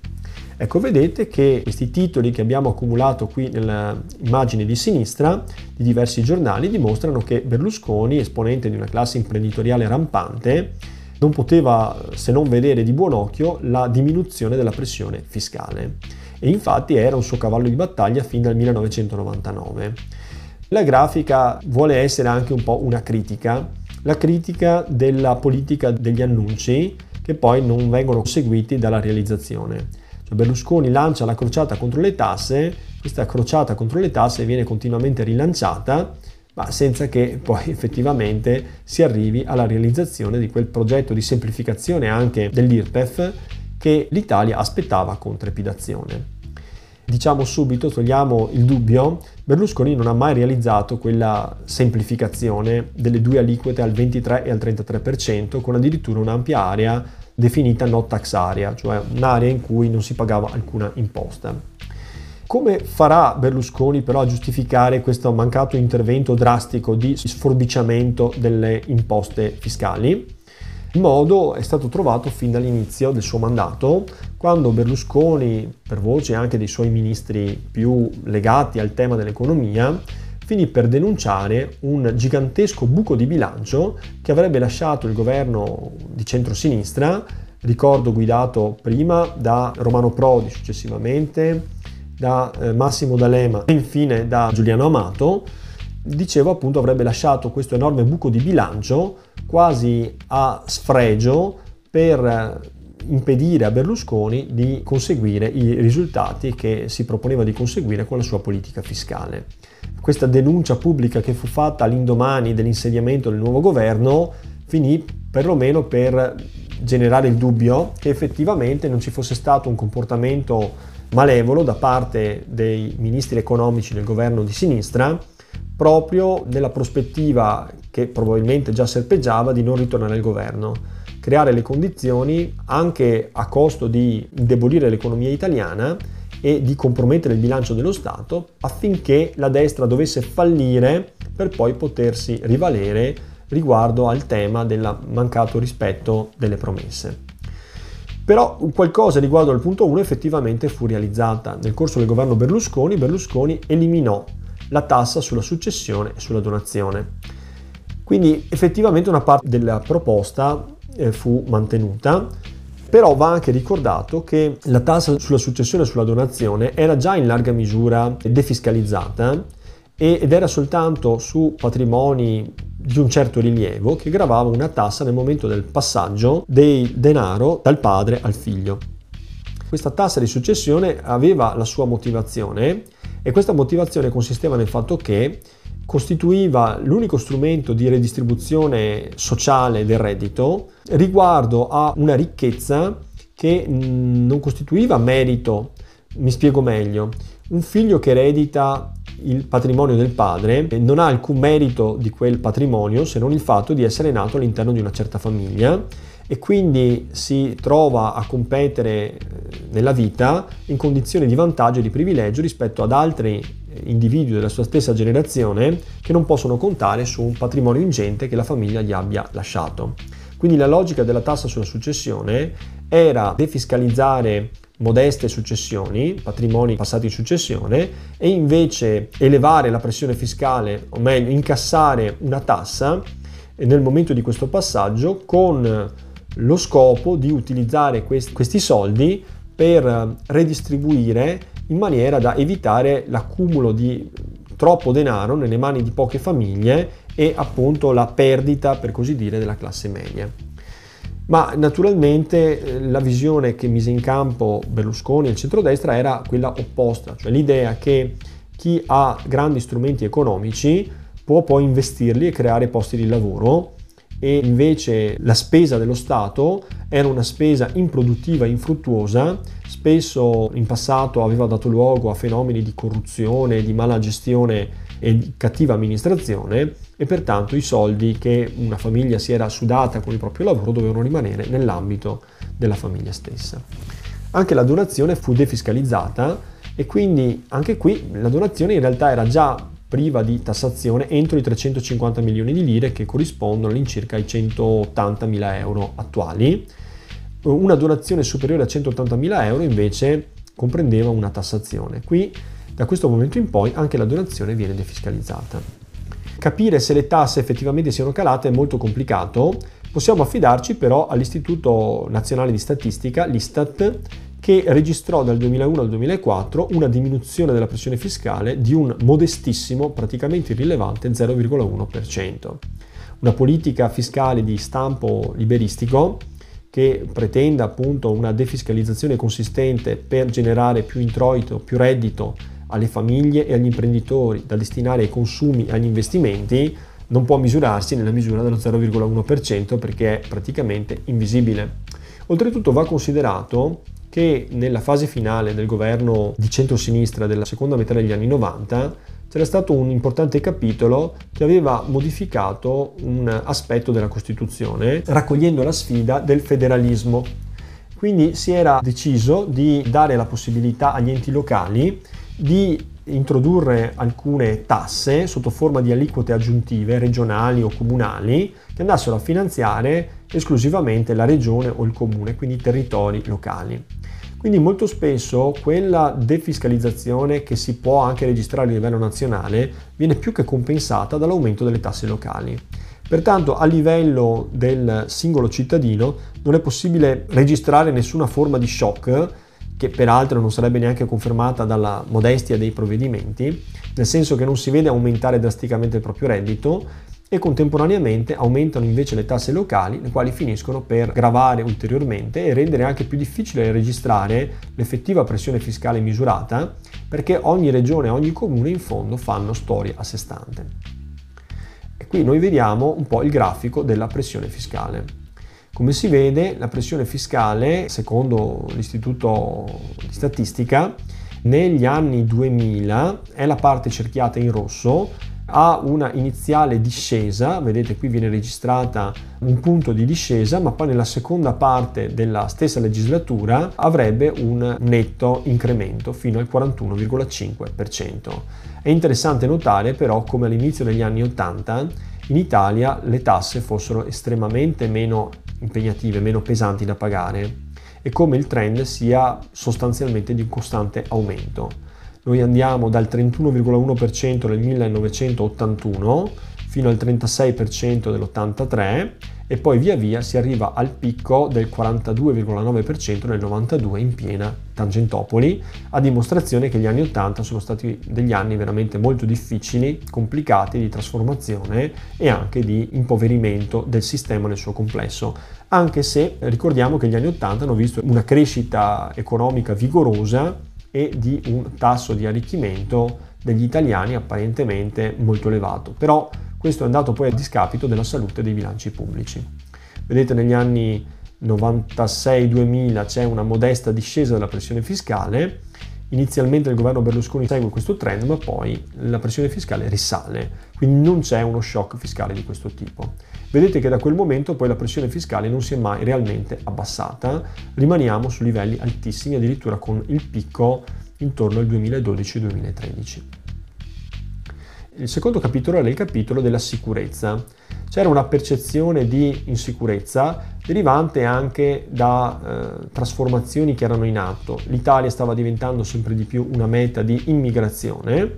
Ecco, vedete che questi titoli che abbiamo accumulato qui nell'immagine di sinistra di diversi giornali dimostrano che Berlusconi, esponente di una classe imprenditoriale rampante, non poteva se non vedere di buon occhio la diminuzione della pressione fiscale e infatti era un suo cavallo di battaglia fin dal 1999. La grafica vuole essere anche un po' una critica, la critica della politica degli annunci che poi non vengono seguiti dalla realizzazione. Cioè Berlusconi lancia la crociata contro le tasse, questa crociata contro le tasse viene continuamente rilanciata, ma senza che poi effettivamente si arrivi alla realizzazione di quel progetto di semplificazione anche dell'IRPEF che l'Italia aspettava con trepidazione. Diciamo subito, togliamo il dubbio, Berlusconi non ha mai realizzato quella semplificazione delle due aliquote al 23 e al 33%, con addirittura un'ampia area definita no tax area, cioè un'area in cui non si pagava alcuna imposta. Come farà Berlusconi però a giustificare questo mancato intervento drastico di sforbiciamento delle imposte fiscali? Il modo è stato trovato fin dall'inizio del suo mandato, quando Berlusconi, per voce anche dei suoi ministri più legati al tema dell'economia, finì per denunciare un gigantesco buco di bilancio che avrebbe lasciato il governo di centrosinistra, ricordo guidato prima da Romano Prodi, successivamente da eh, Massimo D'Alema e infine da Giuliano Amato, dicevo appunto avrebbe lasciato questo enorme buco di bilancio quasi a sfregio per eh, impedire a Berlusconi di conseguire i risultati che si proponeva di conseguire con la sua politica fiscale. Questa denuncia pubblica che fu fatta all'indomani dell'insediamento del nuovo governo finì perlomeno per generare il dubbio che effettivamente non ci fosse stato un comportamento malevolo da parte dei ministri economici del governo di sinistra proprio nella prospettiva che probabilmente già serpeggiava di non ritornare al governo, creare le condizioni anche a costo di indebolire l'economia italiana e di compromettere il bilancio dello Stato affinché la destra dovesse fallire per poi potersi rivalere riguardo al tema del mancato rispetto delle promesse. Però qualcosa riguardo al punto 1 effettivamente fu realizzata. Nel corso del governo Berlusconi, Berlusconi eliminò la tassa sulla successione e sulla donazione. Quindi effettivamente una parte della proposta eh, fu mantenuta, però va anche ricordato che la tassa sulla successione e sulla donazione era già in larga misura defiscalizzata ed era soltanto su patrimoni di un certo rilievo che gravava una tassa nel momento del passaggio del denaro dal padre al figlio. Questa tassa di successione aveva la sua motivazione e questa motivazione consisteva nel fatto che costituiva l'unico strumento di redistribuzione sociale del reddito riguardo a una ricchezza che non costituiva merito, mi spiego meglio, un figlio che eredita il patrimonio del padre non ha alcun merito di quel patrimonio se non il fatto di essere nato all'interno di una certa famiglia e quindi si trova a competere eh, nella vita in condizioni di vantaggio e di privilegio rispetto ad altri eh, individui della sua stessa generazione che non possono contare su un patrimonio ingente che la famiglia gli abbia lasciato. Quindi la logica della tassa sulla successione era defiscalizzare modeste successioni, patrimoni passati in successione, e invece elevare la pressione fiscale, o meglio incassare una tassa nel momento di questo passaggio con lo scopo di utilizzare questi soldi per redistribuire in maniera da evitare l'accumulo di troppo denaro nelle mani di poche famiglie e appunto la perdita, per così dire, della classe media. Ma naturalmente eh, la visione che mise in campo Berlusconi e il centrodestra era quella opposta, cioè l'idea che chi ha grandi strumenti economici può poi investirli e creare posti di lavoro e invece la spesa dello Stato era una spesa improduttiva, infruttuosa, spesso in passato aveva dato luogo a fenomeni di corruzione, di mala gestione e di cattiva amministrazione e pertanto i soldi che una famiglia si era sudata con il proprio lavoro dovevano rimanere nell'ambito della famiglia stessa. Anche la donazione fu defiscalizzata e quindi anche qui la donazione in realtà era già priva di tassazione entro i 350 milioni di lire che corrispondono all'incirca ai 180 mila euro attuali. Una donazione superiore a 180 mila euro invece comprendeva una tassazione. Qui da questo momento in poi anche la donazione viene defiscalizzata. Capire se le tasse effettivamente siano calate è molto complicato, possiamo affidarci però all'Istituto Nazionale di Statistica, l'Istat, che registrò dal 2001 al 2004 una diminuzione della pressione fiscale di un modestissimo, praticamente irrilevante 0,1%. Una politica fiscale di stampo liberistico che pretenda appunto una defiscalizzazione consistente per generare più introito, più reddito alle famiglie e agli imprenditori da destinare ai consumi e agli investimenti non può misurarsi nella misura dello 0,1% perché è praticamente invisibile. Oltretutto va considerato che nella fase finale del governo di centrosinistra della seconda metà degli anni 90 c'era stato un importante capitolo che aveva modificato un aspetto della Costituzione, raccogliendo la sfida del federalismo. Quindi si era deciso di dare la possibilità agli enti locali di introdurre alcune tasse sotto forma di aliquote aggiuntive regionali o comunali che andassero a finanziare esclusivamente la regione o il comune, quindi i territori locali. Quindi molto spesso quella defiscalizzazione che si può anche registrare a livello nazionale viene più che compensata dall'aumento delle tasse locali. Pertanto a livello del singolo cittadino non è possibile registrare nessuna forma di shock che peraltro non sarebbe neanche confermata dalla modestia dei provvedimenti, nel senso che non si vede aumentare drasticamente il proprio reddito, e contemporaneamente aumentano invece le tasse locali, le quali finiscono per gravare ulteriormente e rendere anche più difficile registrare l'effettiva pressione fiscale misurata, perché ogni regione e ogni comune in fondo fanno storia a sé stante. E qui noi vediamo un po' il grafico della pressione fiscale. Come si vede, la pressione fiscale, secondo l'Istituto di Statistica, negli anni 2000 è la parte cerchiata in rosso, ha una iniziale discesa, vedete qui viene registrata un punto di discesa, ma poi nella seconda parte della stessa legislatura avrebbe un netto incremento fino al 41,5%. È interessante notare però come all'inizio degli anni 80 in Italia le tasse fossero estremamente meno impegnative, meno pesanti da pagare e come il trend sia sostanzialmente di un costante aumento. Noi andiamo dal 31,1% nel 1981 fino al 36% dell'83 e poi via via si arriva al picco del 42,9% nel 92 in piena Tangentopoli, a dimostrazione che gli anni 80 sono stati degli anni veramente molto difficili, complicati di trasformazione e anche di impoverimento del sistema nel suo complesso, anche se ricordiamo che gli anni 80 hanno visto una crescita economica vigorosa e di un tasso di arricchimento degli italiani apparentemente molto elevato. Però questo è andato poi a discapito della salute dei bilanci pubblici. Vedete negli anni 96-2000 c'è una modesta discesa della pressione fiscale, inizialmente il governo Berlusconi segue questo trend ma poi la pressione fiscale risale, quindi non c'è uno shock fiscale di questo tipo. Vedete che da quel momento poi la pressione fiscale non si è mai realmente abbassata, rimaniamo su livelli altissimi addirittura con il picco intorno al 2012-2013. Il secondo capitolo era il capitolo della sicurezza. C'era una percezione di insicurezza derivante anche da eh, trasformazioni che erano in atto. L'Italia stava diventando sempre di più una meta di immigrazione.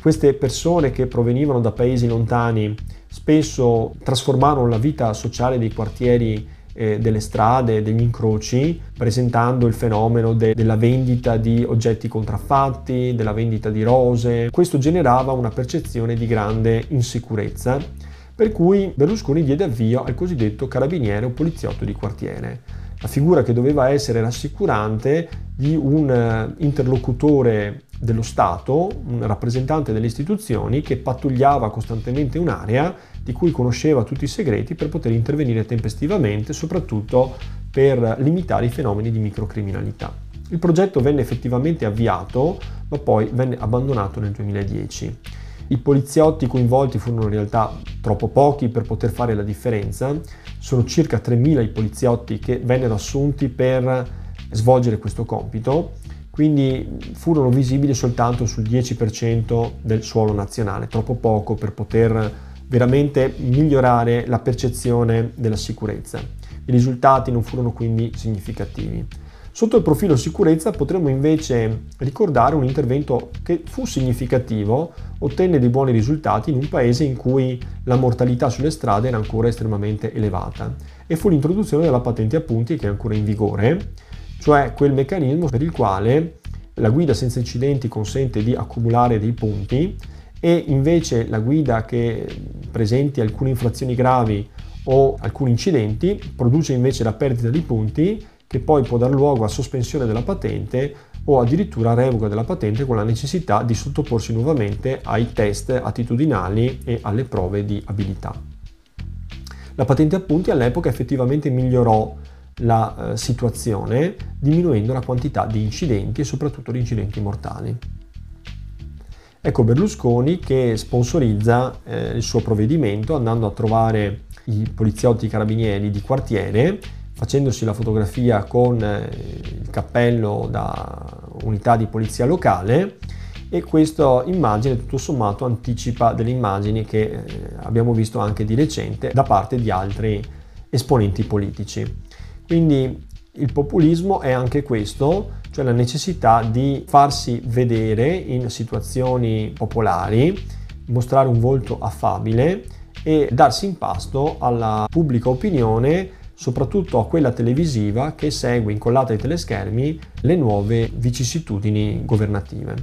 Queste persone che provenivano da paesi lontani spesso trasformarono la vita sociale dei quartieri eh, delle strade, degli incroci, presentando il fenomeno de- della vendita di oggetti contraffatti, della vendita di rose. Questo generava una percezione di grande insicurezza, per cui Berlusconi diede avvio al cosiddetto carabiniere o poliziotto di quartiere. La figura che doveva essere rassicurante di un eh, interlocutore dello Stato, un rappresentante delle istituzioni che pattugliava costantemente un'area di cui conosceva tutti i segreti per poter intervenire tempestivamente, soprattutto per limitare i fenomeni di microcriminalità. Il progetto venne effettivamente avviato, ma poi venne abbandonato nel 2010. I poliziotti coinvolti furono in realtà troppo pochi per poter fare la differenza, sono circa 3.000 i poliziotti che vennero assunti per svolgere questo compito, quindi furono visibili soltanto sul 10% del suolo nazionale, troppo poco per poter veramente migliorare la percezione della sicurezza. I risultati non furono quindi significativi. Sotto il profilo sicurezza potremmo invece ricordare un intervento che fu significativo, ottenne dei buoni risultati in un paese in cui la mortalità sulle strade era ancora estremamente elevata e fu l'introduzione della patente a punti che è ancora in vigore, cioè quel meccanismo per il quale la guida senza incidenti consente di accumulare dei punti e invece la guida che presenti alcune infrazioni gravi o alcuni incidenti produce invece la perdita di punti che poi può dar luogo a sospensione della patente o addirittura revoca della patente con la necessità di sottoporsi nuovamente ai test attitudinali e alle prove di abilità. La patente a punti all'epoca effettivamente migliorò la eh, situazione diminuendo la quantità di incidenti e soprattutto di incidenti mortali. Ecco Berlusconi che sponsorizza eh, il suo provvedimento andando a trovare i poliziotti carabinieri di quartiere, facendosi la fotografia con eh, il cappello da unità di polizia locale e questa immagine tutto sommato anticipa delle immagini che eh, abbiamo visto anche di recente da parte di altri esponenti politici. Quindi il populismo è anche questo, cioè la necessità di farsi vedere in situazioni popolari, mostrare un volto affabile e darsi in pasto alla pubblica opinione, soprattutto a quella televisiva che segue incollata ai teleschermi le nuove vicissitudini governative.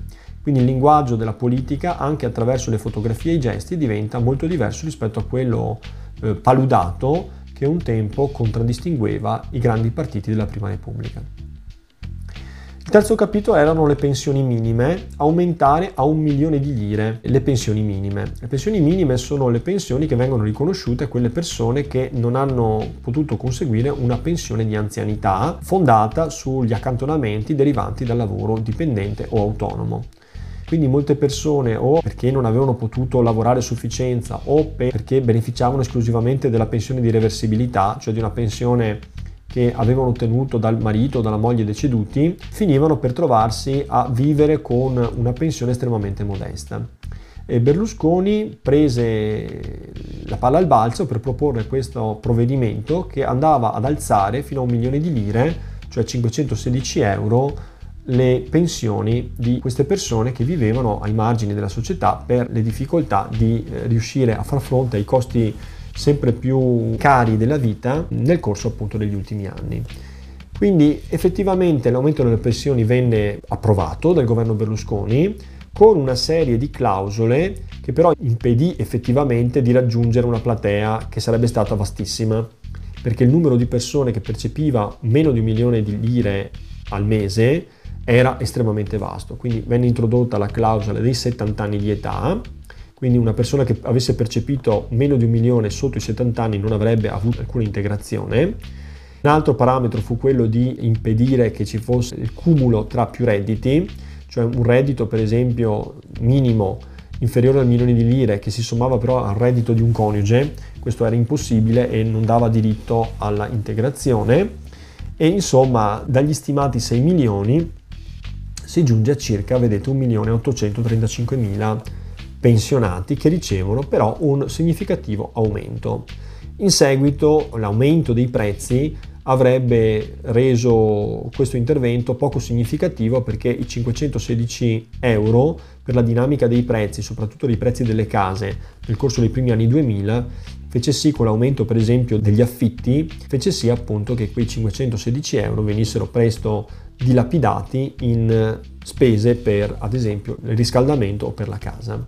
Quindi il linguaggio della politica, anche attraverso le fotografie e i gesti, diventa molto diverso rispetto a quello eh, paludato che un tempo contraddistingueva i grandi partiti della Prima Repubblica. Il terzo capitolo erano le pensioni minime, aumentare a un milione di lire le pensioni minime. Le pensioni minime sono le pensioni che vengono riconosciute a quelle persone che non hanno potuto conseguire una pensione di anzianità fondata sugli accantonamenti derivanti dal lavoro dipendente o autonomo. Quindi molte persone o perché non avevano potuto lavorare a sufficienza o perché beneficiavano esclusivamente della pensione di reversibilità, cioè di una pensione che avevano ottenuto dal marito o dalla moglie deceduti, finivano per trovarsi a vivere con una pensione estremamente modesta. e Berlusconi prese la palla al balzo per proporre questo provvedimento che andava ad alzare fino a un milione di lire, cioè 516 euro, le pensioni di queste persone che vivevano ai margini della società per le difficoltà di eh, riuscire a far fronte ai costi sempre più cari della vita nel corso appunto degli ultimi anni. Quindi effettivamente l'aumento delle pensioni venne approvato dal governo Berlusconi con una serie di clausole che però impedì effettivamente di raggiungere una platea che sarebbe stata vastissima, perché il numero di persone che percepiva meno di un milione di lire al mese era estremamente vasto. Quindi venne introdotta la clausola dei 70 anni di età, quindi una persona che avesse percepito meno di un milione sotto i 70 anni non avrebbe avuto alcuna integrazione. Un altro parametro fu quello di impedire che ci fosse il cumulo tra più redditi, cioè un reddito per esempio minimo inferiore al milione di lire che si sommava però al reddito di un coniuge, questo era impossibile e non dava diritto alla integrazione e insomma dagli stimati 6 milioni si giunge a circa, vedete, 1.835.000 pensionati che ricevono però un significativo aumento. In seguito l'aumento dei prezzi avrebbe reso questo intervento poco significativo perché i 516 euro per la dinamica dei prezzi, soprattutto dei prezzi delle case nel corso dei primi anni 2000, fece sì con l'aumento per esempio degli affitti, fece sì appunto che quei 516 euro venissero presto dilapidati in spese per ad esempio il riscaldamento o per la casa.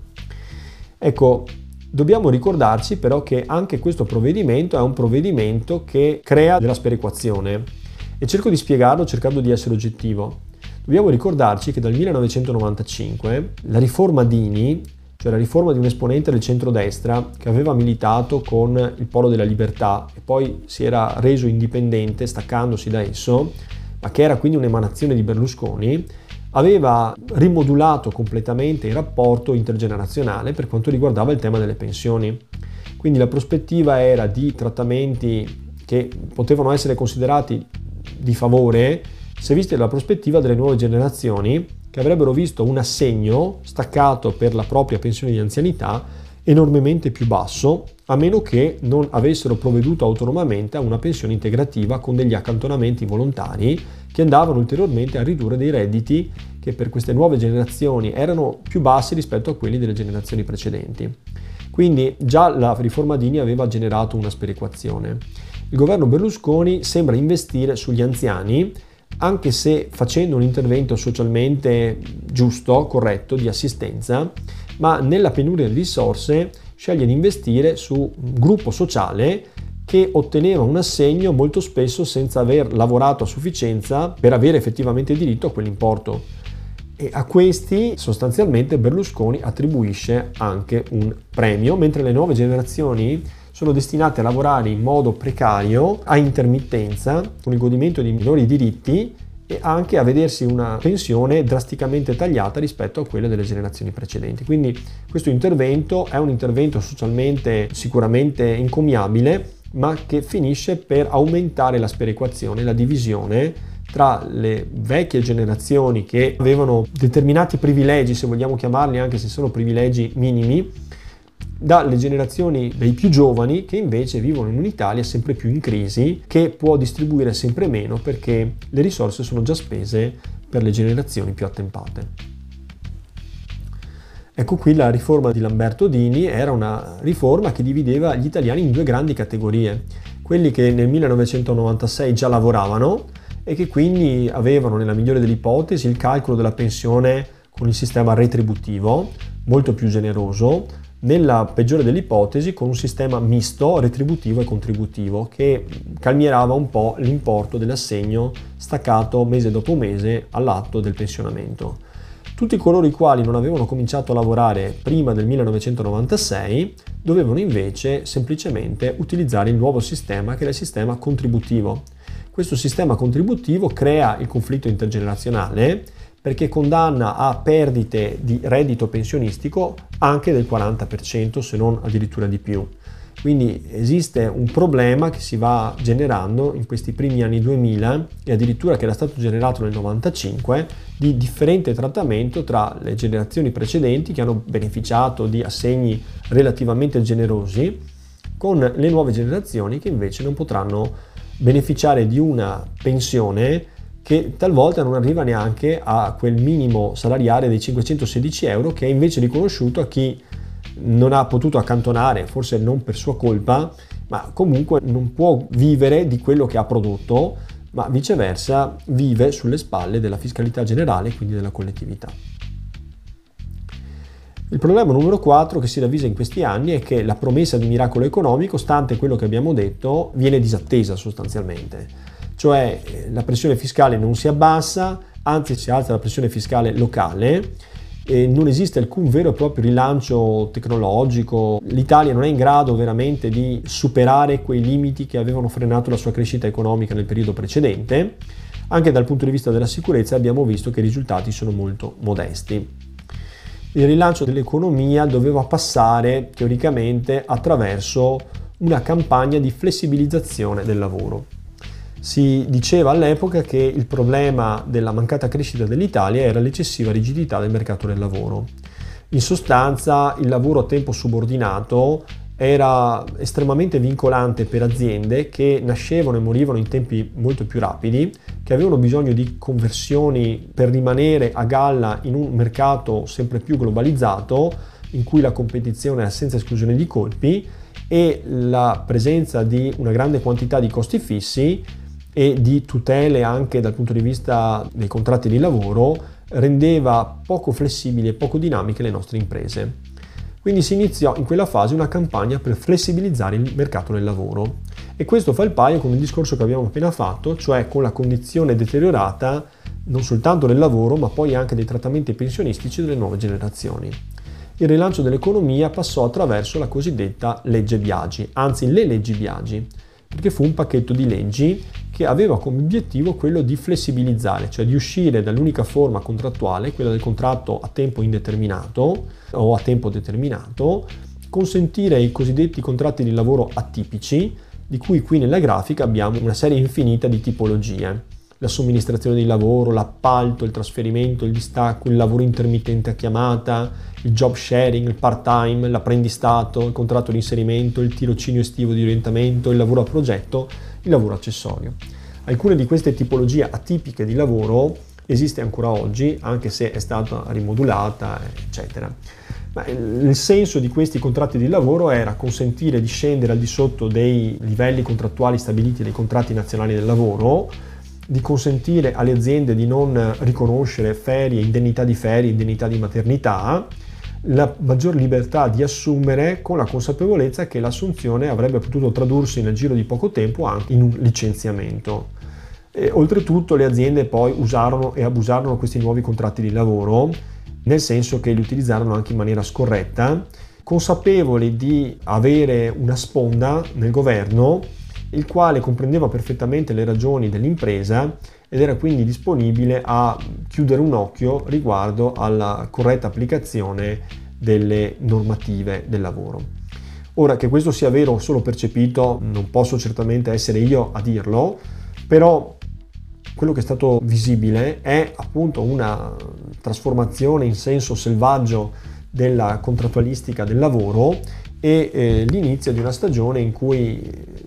Ecco, Dobbiamo ricordarci però che anche questo provvedimento è un provvedimento che crea della sperequazione e cerco di spiegarlo cercando di essere oggettivo. Dobbiamo ricordarci che dal 1995 la riforma Dini, cioè la riforma di un esponente del centrodestra che aveva militato con il Polo della Libertà e poi si era reso indipendente staccandosi da esso, ma che era quindi un'emanazione di Berlusconi, aveva rimodulato completamente il rapporto intergenerazionale per quanto riguardava il tema delle pensioni. Quindi la prospettiva era di trattamenti che potevano essere considerati di favore se visti dalla prospettiva delle nuove generazioni che avrebbero visto un assegno staccato per la propria pensione di anzianità enormemente più basso, a meno che non avessero provveduto autonomamente a una pensione integrativa con degli accantonamenti volontari che andavano ulteriormente a ridurre dei redditi che per queste nuove generazioni erano più bassi rispetto a quelli delle generazioni precedenti. Quindi già la riforma Dini aveva generato una sperequazione. Il governo Berlusconi sembra investire sugli anziani, anche se facendo un intervento socialmente giusto, corretto, di assistenza, ma nella penuria di risorse sceglie di investire su un gruppo sociale che otteneva un assegno molto spesso senza aver lavorato a sufficienza per avere effettivamente diritto a quell'importo. E a questi sostanzialmente Berlusconi attribuisce anche un premio, mentre le nuove generazioni sono destinate a lavorare in modo precario, a intermittenza, con il godimento di minori diritti e anche a vedersi una pensione drasticamente tagliata rispetto a quelle delle generazioni precedenti. Quindi questo intervento è un intervento socialmente sicuramente incommiabile, ma che finisce per aumentare la sperequazione, la divisione tra le vecchie generazioni che avevano determinati privilegi, se vogliamo chiamarli, anche se sono privilegi minimi, dalle generazioni dei più giovani che invece vivono in un'Italia sempre più in crisi, che può distribuire sempre meno perché le risorse sono già spese per le generazioni più attempate. Ecco qui la riforma di Lamberto Dini era una riforma che divideva gli italiani in due grandi categorie, quelli che nel 1996 già lavoravano e che quindi avevano nella migliore delle ipotesi il calcolo della pensione con il sistema retributivo molto più generoso, nella peggiore delle ipotesi con un sistema misto retributivo e contributivo che calmierava un po' l'importo dell'assegno staccato mese dopo mese all'atto del pensionamento. Tutti coloro i quali non avevano cominciato a lavorare prima del 1996 dovevano invece semplicemente utilizzare il nuovo sistema che è il sistema contributivo. Questo sistema contributivo crea il conflitto intergenerazionale perché condanna a perdite di reddito pensionistico anche del 40% se non addirittura di più. Quindi esiste un problema che si va generando in questi primi anni 2000 e addirittura che era stato generato nel 95 di differente trattamento tra le generazioni precedenti che hanno beneficiato di assegni relativamente generosi con le nuove generazioni che invece non potranno beneficiare di una pensione che talvolta non arriva neanche a quel minimo salariale dei 516 euro che è invece riconosciuto a chi non ha potuto accantonare, forse non per sua colpa, ma comunque non può vivere di quello che ha prodotto, ma viceversa vive sulle spalle della fiscalità generale, quindi della collettività. Il problema numero 4 che si ravvisa in questi anni è che la promessa di miracolo economico, stante quello che abbiamo detto, viene disattesa sostanzialmente. Cioè la pressione fiscale non si abbassa, anzi si alza la pressione fiscale locale non esiste alcun vero e proprio rilancio tecnologico. L'Italia non è in grado veramente di superare quei limiti che avevano frenato la sua crescita economica nel periodo precedente. Anche dal punto di vista della sicurezza abbiamo visto che i risultati sono molto modesti. Il rilancio dell'economia doveva passare teoricamente attraverso una campagna di flessibilizzazione del lavoro. Si diceva all'epoca che il problema della mancata crescita dell'Italia era l'eccessiva rigidità del mercato del lavoro. In sostanza il lavoro a tempo subordinato era estremamente vincolante per aziende che nascevano e morivano in tempi molto più rapidi, che avevano bisogno di conversioni per rimanere a galla in un mercato sempre più globalizzato, in cui la competizione era senza esclusione di colpi e la presenza di una grande quantità di costi fissi e di tutele anche dal punto di vista dei contratti di lavoro rendeva poco flessibili e poco dinamiche le nostre imprese. Quindi si iniziò in quella fase una campagna per flessibilizzare il mercato del lavoro e questo fa il paio con il discorso che abbiamo appena fatto, cioè con la condizione deteriorata non soltanto del lavoro ma poi anche dei trattamenti pensionistici delle nuove generazioni. Il rilancio dell'economia passò attraverso la cosiddetta legge Biagi, anzi le leggi Biagi, perché fu un pacchetto di leggi che aveva come obiettivo quello di flessibilizzare, cioè di uscire dall'unica forma contrattuale, quella del contratto a tempo indeterminato o a tempo determinato, consentire i cosiddetti contratti di lavoro atipici, di cui qui nella grafica abbiamo una serie infinita di tipologie. La somministrazione di lavoro, l'appalto, il trasferimento, il distacco, il lavoro intermittente a chiamata, il job sharing, il part-time, l'apprendistato, il contratto di inserimento, il tirocinio estivo di orientamento, il lavoro a progetto, il lavoro accessorio. Alcune di queste tipologie atipiche di lavoro esiste ancora oggi, anche se è stata rimodulata, eccetera. Ma il senso di questi contratti di lavoro era consentire di scendere al di sotto dei livelli contrattuali stabiliti dai contratti nazionali del lavoro, di consentire alle aziende di non riconoscere ferie, indennità di ferie, indennità di maternità, la maggior libertà di assumere con la consapevolezza che l'assunzione avrebbe potuto tradursi nel giro di poco tempo anche in un licenziamento. E, oltretutto le aziende poi usarono e abusarono questi nuovi contratti di lavoro, nel senso che li utilizzarono anche in maniera scorretta, consapevoli di avere una sponda nel governo il quale comprendeva perfettamente le ragioni dell'impresa ed era quindi disponibile a chiudere un occhio riguardo alla corretta applicazione delle normative del lavoro. Ora che questo sia vero o solo percepito, non posso certamente essere io a dirlo, però quello che è stato visibile è appunto una trasformazione in senso selvaggio della contrattualistica del lavoro e eh, l'inizio di una stagione in cui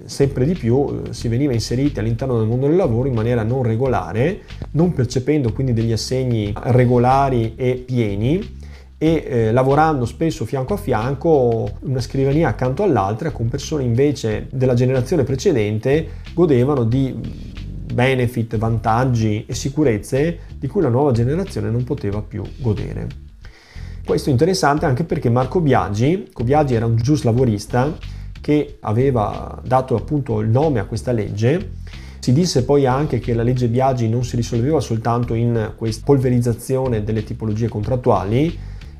sempre di più eh, si veniva inseriti all'interno del mondo del lavoro in maniera non regolare, non percependo quindi degli assegni regolari e pieni e eh, lavorando spesso fianco a fianco una scrivania accanto all'altra con persone invece della generazione precedente godevano di benefit, vantaggi e sicurezze di cui la nuova generazione non poteva più godere. Questo è interessante anche perché Marco Biagi, Biagi era un giuslavorista che aveva dato appunto il nome a questa legge. Si disse poi anche che la legge Biagi non si risolveva soltanto in questa polverizzazione delle tipologie contrattuali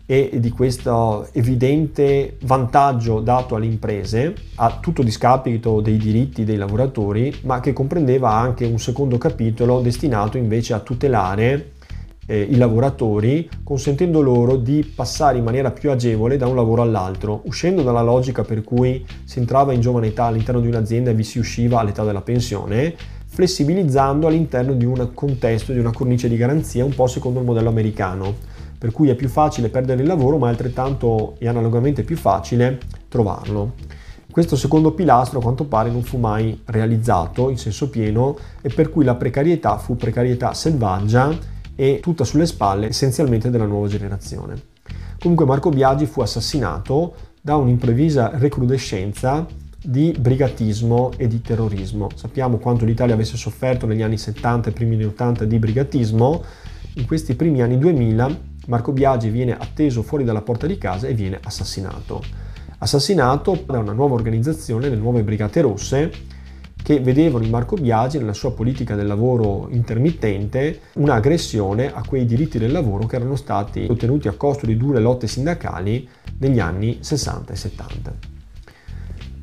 e di questo evidente vantaggio dato alle imprese a tutto discapito dei diritti dei lavoratori, ma che comprendeva anche un secondo capitolo destinato invece a tutelare eh, i lavoratori, consentendo loro di passare in maniera più agevole da un lavoro all'altro, uscendo dalla logica per cui si entrava in giovane età all'interno di un'azienda e vi si usciva all'età della pensione, flessibilizzando all'interno di un contesto, di una cornice di garanzia, un po' secondo il modello americano, per cui è più facile perdere il lavoro, ma altrettanto e analogamente più facile trovarlo. Questo secondo pilastro a quanto pare non fu mai realizzato in senso pieno e per cui la precarietà fu precarietà selvaggia e tutta sulle spalle essenzialmente della nuova generazione. Comunque Marco Biagi fu assassinato da un'improvvisa recrudescenza di brigatismo e di terrorismo. Sappiamo quanto l'Italia avesse sofferto negli anni 70 e primi anni 80 di brigatismo. In questi primi anni 2000 Marco Biagi viene atteso fuori dalla porta di casa e viene assassinato. Assassinato da una nuova organizzazione, le nuove Brigate Rosse, che vedevano in Marco Biagi, nella sua politica del lavoro intermittente, un'aggressione a quei diritti del lavoro che erano stati ottenuti a costo di dure lotte sindacali negli anni 60 e 70.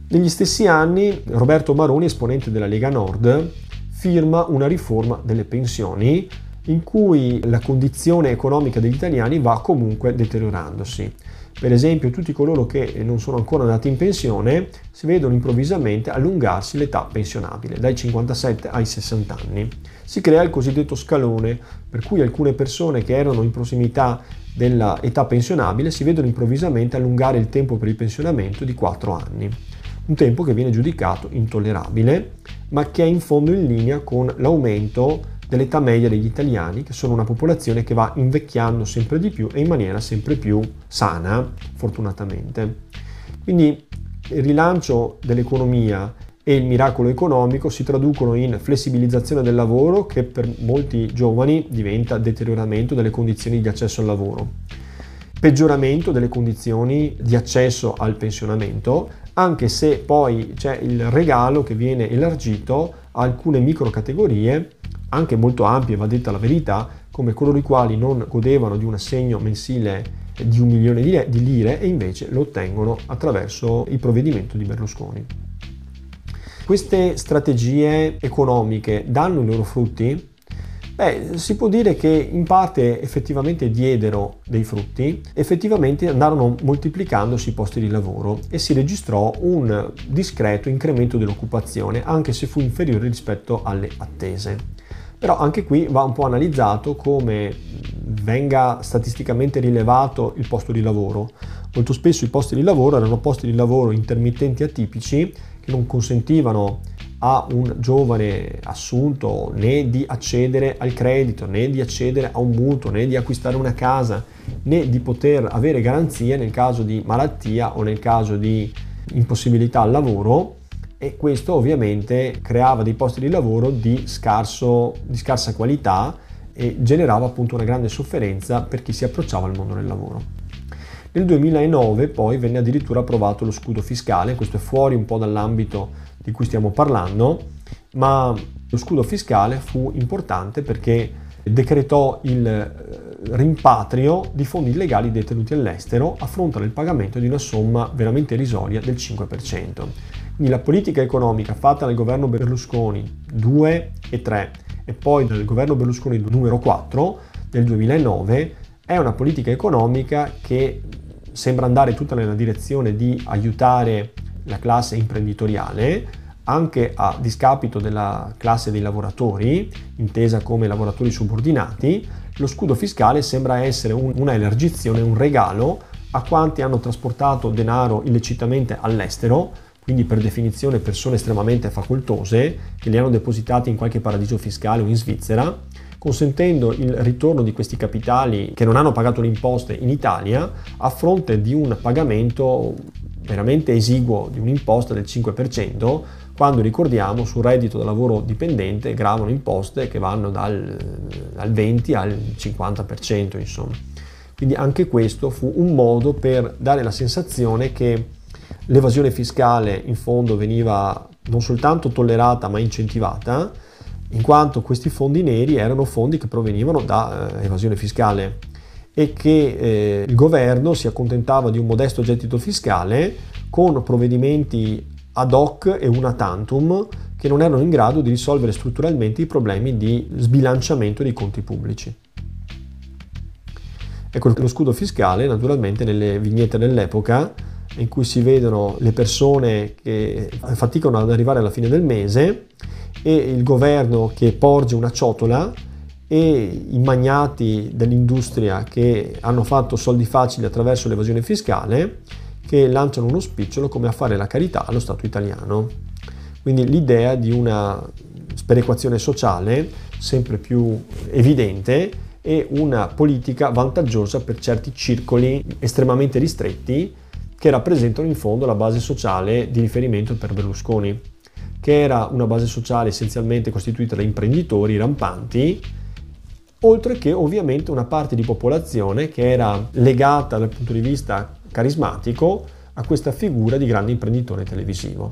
Negli stessi anni Roberto Maroni, esponente della Lega Nord, firma una riforma delle pensioni in cui la condizione economica degli italiani va comunque deteriorandosi. Per esempio, tutti coloro che non sono ancora andati in pensione si vedono improvvisamente allungarsi l'età pensionabile dai 57 ai 60 anni. Si crea il cosiddetto scalone, per cui alcune persone che erano in prossimità dell'età pensionabile si vedono improvvisamente allungare il tempo per il pensionamento di 4 anni. Un tempo che viene giudicato intollerabile, ma che è in fondo in linea con l'aumento dell'età media degli italiani, che sono una popolazione che va invecchiando sempre di più e in maniera sempre più sana, fortunatamente. Quindi il rilancio dell'economia e il miracolo economico si traducono in flessibilizzazione del lavoro che per molti giovani diventa deterioramento delle condizioni di accesso al lavoro, peggioramento delle condizioni di accesso al pensionamento, anche se poi c'è il regalo che viene elargito a alcune microcategorie anche molto ampie, va detta la verità, come coloro i quali non godevano di un assegno mensile di un milione di lire e invece lo ottengono attraverso il provvedimento di Berlusconi. Queste strategie economiche danno i loro frutti? Beh, si può dire che in parte effettivamente diedero dei frutti, effettivamente andarono moltiplicandosi i posti di lavoro e si registrò un discreto incremento dell'occupazione, anche se fu inferiore rispetto alle attese. Però anche qui va un po' analizzato come venga statisticamente rilevato il posto di lavoro. Molto spesso i posti di lavoro erano posti di lavoro intermittenti atipici che non consentivano a un giovane assunto né di accedere al credito, né di accedere a un mutuo, né di acquistare una casa, né di poter avere garanzie nel caso di malattia o nel caso di impossibilità al lavoro e questo ovviamente creava dei posti di lavoro di, scarso, di scarsa qualità e generava appunto una grande sofferenza per chi si approcciava al mondo del lavoro. Nel 2009 poi venne addirittura approvato lo scudo fiscale, questo è fuori un po' dall'ambito di cui stiamo parlando, ma lo scudo fiscale fu importante perché decretò il eh, rimpatrio di fondi illegali detenuti all'estero a fronte del pagamento di una somma veramente irrisoria del 5%. Quindi la politica economica fatta dal governo Berlusconi 2 e 3 e poi dal governo Berlusconi numero 4 del 2009 è una politica economica che sembra andare tutta nella direzione di aiutare la classe imprenditoriale anche a discapito della classe dei lavoratori, intesa come lavoratori subordinati, lo scudo fiscale sembra essere un, una elargizione, un regalo a quanti hanno trasportato denaro illecitamente all'estero quindi per definizione persone estremamente facoltose che li hanno depositati in qualche paradiso fiscale o in Svizzera, consentendo il ritorno di questi capitali che non hanno pagato le imposte in Italia a fronte di un pagamento veramente esiguo di un'imposta del 5%, quando ricordiamo sul reddito da lavoro dipendente gravano imposte che vanno dal, dal 20 al 50%, insomma. Quindi anche questo fu un modo per dare la sensazione che l'evasione fiscale in fondo veniva non soltanto tollerata ma incentivata, in quanto questi fondi neri erano fondi che provenivano da eh, evasione fiscale e che eh, il governo si accontentava di un modesto gettito fiscale con provvedimenti ad hoc e una tantum che non erano in grado di risolvere strutturalmente i problemi di sbilanciamento dei conti pubblici. Ecco lo scudo fiscale, naturalmente nelle vignette dell'epoca, in cui si vedono le persone che faticano ad arrivare alla fine del mese e il governo che porge una ciotola e i magnati dell'industria che hanno fatto soldi facili attraverso l'evasione fiscale che lanciano uno spicciolo come a fare la carità allo Stato italiano. Quindi l'idea di una sperequazione sociale sempre più evidente e una politica vantaggiosa per certi circoli estremamente ristretti che rappresentano in fondo la base sociale di riferimento per Berlusconi, che era una base sociale essenzialmente costituita da imprenditori rampanti oltre che ovviamente una parte di popolazione che era legata dal punto di vista carismatico a questa figura di grande imprenditore televisivo.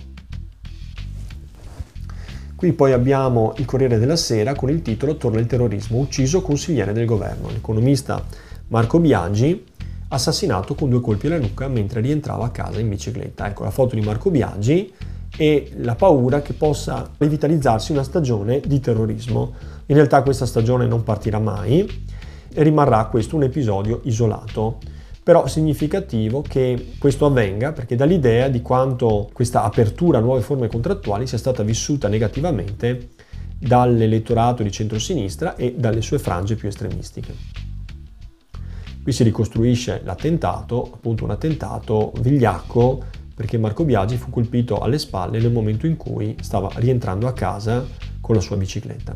Qui poi abbiamo il Corriere della Sera con il titolo Torna il terrorismo, ucciso consigliere del governo. L'economista Marco Biagi assassinato con due colpi alla nuca mentre rientrava a casa in bicicletta. Ecco la foto di Marco Biagi e la paura che possa rivitalizzarsi una stagione di terrorismo. In realtà questa stagione non partirà mai e rimarrà questo un episodio isolato. Però significativo che questo avvenga perché dà l'idea di quanto questa apertura a nuove forme contrattuali sia stata vissuta negativamente dall'elettorato di centrosinistra e dalle sue frange più estremistiche. Qui si ricostruisce l'attentato, appunto un attentato vigliacco perché Marco Biagi fu colpito alle spalle nel momento in cui stava rientrando a casa con la sua bicicletta.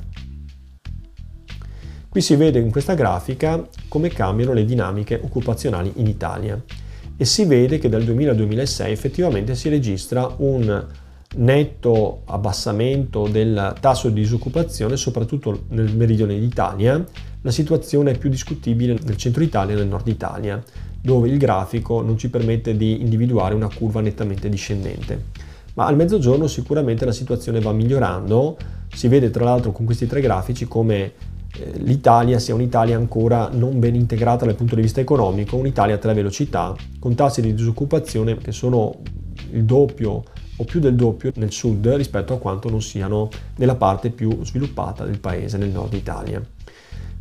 Qui si vede in questa grafica come cambiano le dinamiche occupazionali in Italia e si vede che dal 2000 al 2006 effettivamente si registra un netto abbassamento del tasso di disoccupazione, soprattutto nel meridione d'Italia. La situazione è più discutibile nel centro Italia e nel nord Italia, dove il grafico non ci permette di individuare una curva nettamente discendente. Ma al mezzogiorno sicuramente la situazione va migliorando, si vede tra l'altro con questi tre grafici come eh, l'Italia sia un'Italia ancora non ben integrata dal punto di vista economico, un'Italia a tre velocità, con tassi di disoccupazione che sono il doppio o più del doppio nel sud rispetto a quanto non siano nella parte più sviluppata del paese, nel nord Italia.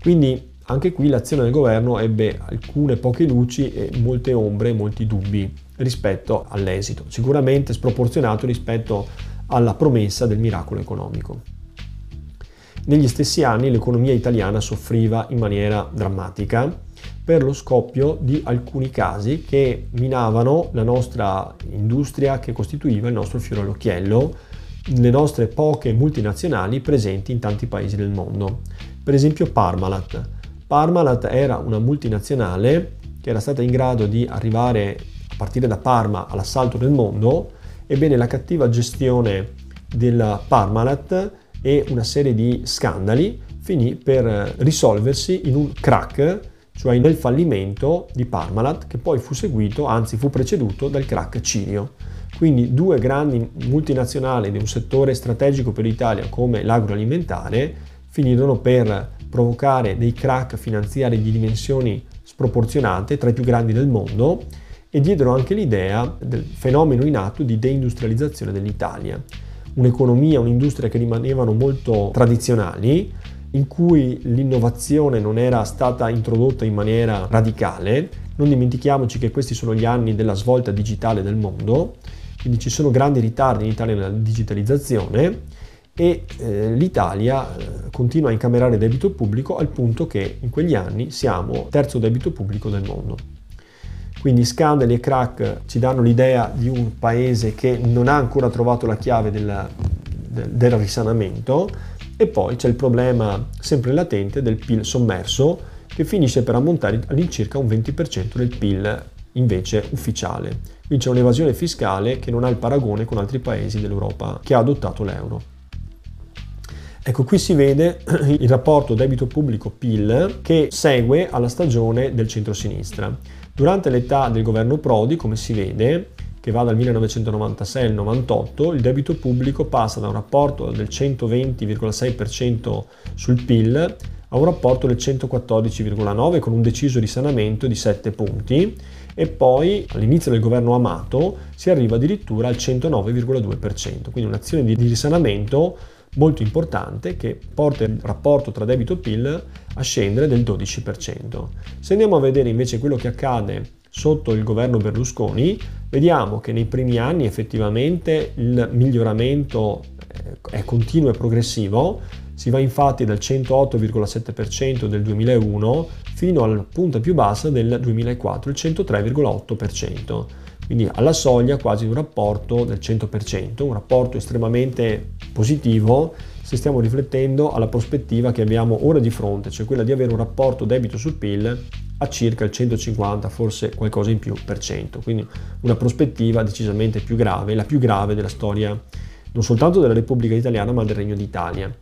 Quindi anche qui l'azione del governo ebbe alcune poche luci e molte ombre e molti dubbi rispetto all'esito, sicuramente sproporzionato rispetto alla promessa del miracolo economico. Negli stessi anni l'economia italiana soffriva in maniera drammatica per lo scoppio di alcuni casi che minavano la nostra industria che costituiva il nostro fiore all'occhiello, le nostre poche multinazionali presenti in tanti paesi del mondo. Per esempio Parmalat, Parmalat era una multinazionale che era stata in grado di arrivare a partire da Parma all'assalto del mondo, ebbene la cattiva gestione della Parmalat e una serie di scandali finì per risolversi in un crack, cioè nel fallimento di Parmalat, che poi fu seguito, anzi fu preceduto dal crack Cirio. Quindi due grandi multinazionali di un settore strategico per l'Italia come l'agroalimentare finirono per provocare dei crack finanziari di dimensioni sproporzionate, tra i più grandi del mondo, e diedero anche l'idea del fenomeno in atto di deindustrializzazione dell'Italia. Un'economia, un'industria che rimanevano molto tradizionali, in cui l'innovazione non era stata introdotta in maniera radicale. Non dimentichiamoci che questi sono gli anni della svolta digitale del mondo, quindi ci sono grandi ritardi in Italia nella digitalizzazione e eh, l'Italia eh, continua a incamerare debito pubblico al punto che in quegli anni siamo terzo debito pubblico del mondo. Quindi scandali e crack ci danno l'idea di un paese che non ha ancora trovato la chiave del, del, del risanamento e poi c'è il problema sempre latente del PIL sommerso che finisce per ammontare all'incirca un 20% del PIL invece ufficiale. Quindi c'è un'evasione fiscale che non ha il paragone con altri paesi dell'Europa che ha adottato l'euro. Ecco, qui si vede il rapporto debito pubblico-PIL che segue alla stagione del centro-sinistra. Durante l'età del governo Prodi, come si vede, che va dal 1996 al 98, il debito pubblico passa da un rapporto del 120,6% sul PIL a un rapporto del 114,9% con un deciso risanamento di 7 punti e poi all'inizio del governo Amato si arriva addirittura al 109,2%, quindi un'azione di risanamento molto importante che porta il rapporto tra debito e PIL a scendere del 12%. Se andiamo a vedere invece quello che accade sotto il governo Berlusconi, vediamo che nei primi anni effettivamente il miglioramento eh, è continuo e progressivo, si va infatti dal 108,7% del 2001 fino alla punta più bassa del 2004, il 103,8%, quindi alla soglia quasi di un rapporto del 100%, un rapporto estremamente positivo se stiamo riflettendo alla prospettiva che abbiamo ora di fronte, cioè quella di avere un rapporto debito sul PIL a circa il 150, forse qualcosa in più per cento, quindi una prospettiva decisamente più grave, la più grave della storia non soltanto della Repubblica Italiana ma del Regno d'Italia.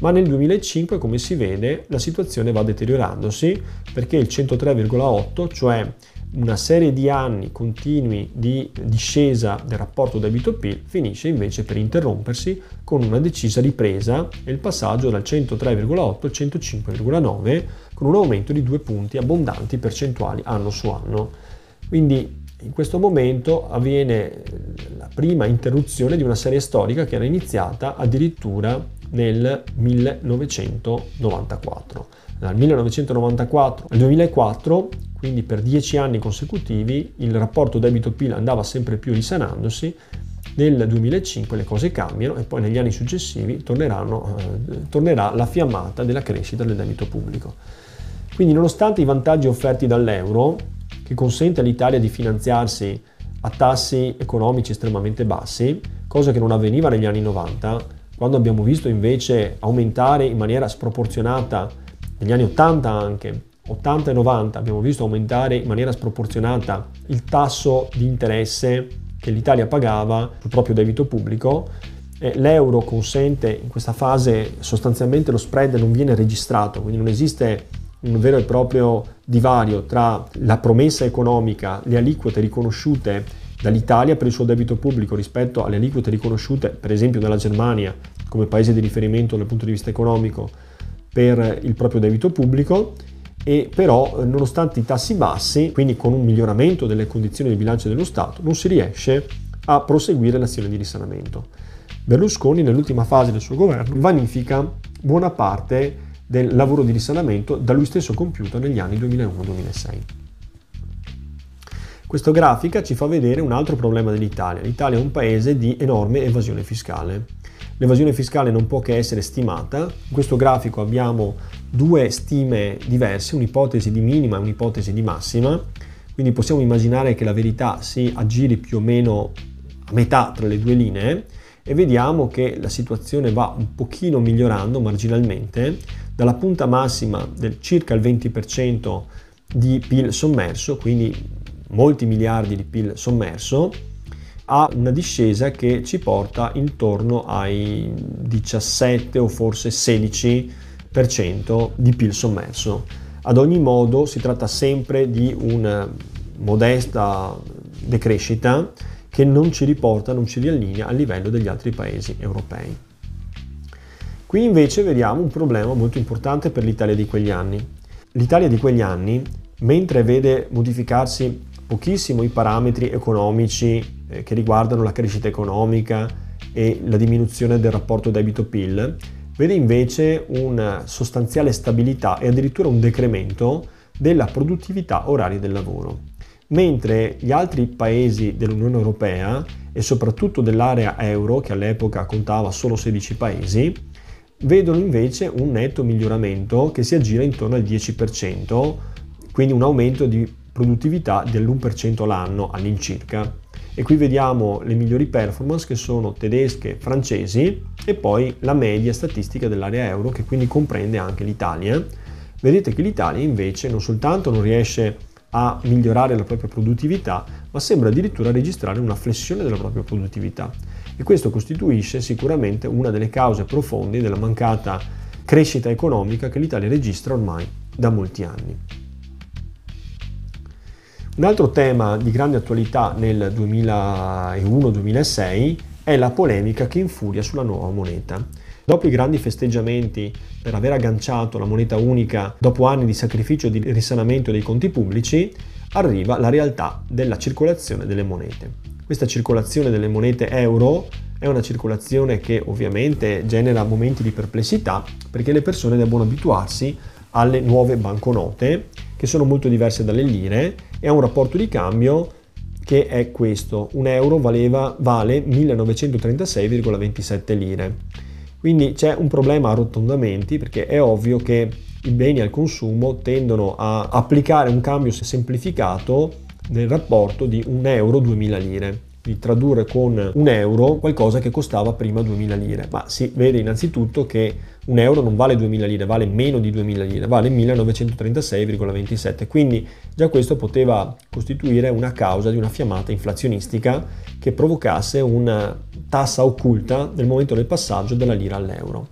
Ma nel 2005, come si vede, la situazione va deteriorandosi perché il 103,8, cioè una serie di anni continui di discesa del rapporto debito-PIL finisce invece per interrompersi con una decisa ripresa e il passaggio dal 103,8 al 105,9 con un aumento di due punti abbondanti percentuali anno su anno. Quindi in questo momento avviene la prima interruzione di una serie storica che era iniziata addirittura nel 1994. Dal 1994 al 2004, quindi per dieci anni consecutivi, il rapporto debito-PIL andava sempre più risanandosi. Nel 2005 le cose cambiano e poi negli anni successivi eh, tornerà la fiammata della crescita del debito pubblico. Quindi nonostante i vantaggi offerti dall'euro, che consente all'Italia di finanziarsi a tassi economici estremamente bassi, cosa che non avveniva negli anni 90, quando abbiamo visto invece aumentare in maniera sproporzionata, negli anni 80 anche, 80 e 90 abbiamo visto aumentare in maniera sproporzionata il tasso di interesse che l'Italia pagava sul proprio debito pubblico, l'euro consente in questa fase sostanzialmente lo spread non viene registrato, quindi non esiste un vero e proprio divario tra la promessa economica, le aliquote riconosciute dall'Italia per il suo debito pubblico rispetto alle aliquote riconosciute per esempio dalla Germania come paese di riferimento dal punto di vista economico per il proprio debito pubblico e però nonostante i tassi bassi, quindi con un miglioramento delle condizioni di bilancio dello Stato, non si riesce a proseguire l'azione di risanamento. Berlusconi nell'ultima fase del suo governo vanifica buona parte del lavoro di risanamento da lui stesso compiuto negli anni 2001-2006. Questa grafica ci fa vedere un altro problema dell'Italia. L'Italia è un paese di enorme evasione fiscale. L'evasione fiscale non può che essere stimata. In questo grafico abbiamo due stime diverse, un'ipotesi di minima e un'ipotesi di massima. Quindi possiamo immaginare che la verità si aggiri più o meno a metà tra le due linee e vediamo che la situazione va un pochino migliorando marginalmente dalla punta massima del circa il 20% di PIL sommerso, quindi molti miliardi di PIL sommerso, a una discesa che ci porta intorno ai 17 o forse 16% di PIL sommerso. Ad ogni modo si tratta sempre di una modesta decrescita che non ci riporta, non ci riallinea al livello degli altri paesi europei. Qui invece vediamo un problema molto importante per l'Italia di quegli anni. L'Italia di quegli anni, mentre vede modificarsi pochissimo i parametri economici eh, che riguardano la crescita economica e la diminuzione del rapporto debito-PIL, vede invece una sostanziale stabilità e addirittura un decremento della produttività oraria del lavoro. Mentre gli altri paesi dell'Unione Europea e soprattutto dell'area euro, che all'epoca contava solo 16 paesi, vedono invece un netto miglioramento che si aggira intorno al 10%, quindi un aumento di produttività dell'1% l'anno all'incirca. E qui vediamo le migliori performance che sono tedesche, francesi e poi la media statistica dell'area euro che quindi comprende anche l'Italia. Vedete che l'Italia invece non soltanto non riesce a migliorare la propria produttività, ma sembra addirittura registrare una flessione della propria produttività e questo costituisce sicuramente una delle cause profonde della mancata crescita economica che l'Italia registra ormai da molti anni. Un altro tema di grande attualità nel 2001-2006 è la polemica che infuria sulla nuova moneta. Dopo i grandi festeggiamenti per aver agganciato la moneta unica dopo anni di sacrificio e di risanamento dei conti pubblici, arriva la realtà della circolazione delle monete. Questa circolazione delle monete euro è una circolazione che ovviamente genera momenti di perplessità perché le persone devono abituarsi alle nuove banconote che sono molto diverse dalle lire e ha un rapporto di cambio che è questo, un euro valeva, vale 1936,27 lire. Quindi c'è un problema a rotondamenti perché è ovvio che i beni al consumo tendono a applicare un cambio semplificato nel rapporto di 1 euro 2000 lire. Di tradurre con un euro qualcosa che costava prima 2000 lire, ma si vede innanzitutto che un euro non vale 2000 lire, vale meno di 2000 lire, vale 1936,27, quindi già questo poteva costituire una causa di una fiammata inflazionistica che provocasse una tassa occulta nel momento del passaggio dalla lira all'euro.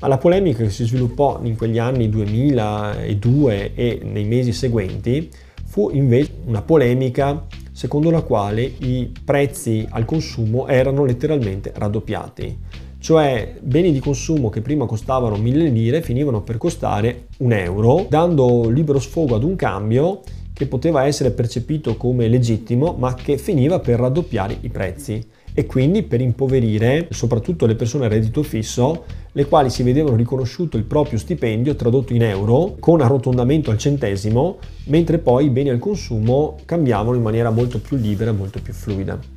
Ma la polemica che si sviluppò in quegli anni 2002 e nei mesi seguenti fu invece una polemica secondo la quale i prezzi al consumo erano letteralmente raddoppiati. Cioè beni di consumo che prima costavano 1000 lire finivano per costare un euro, dando libero sfogo ad un cambio che poteva essere percepito come legittimo ma che finiva per raddoppiare i prezzi e quindi per impoverire soprattutto le persone a reddito fisso, le quali si vedevano riconosciuto il proprio stipendio tradotto in euro con arrotondamento al centesimo, mentre poi i beni al consumo cambiavano in maniera molto più libera, molto più fluida.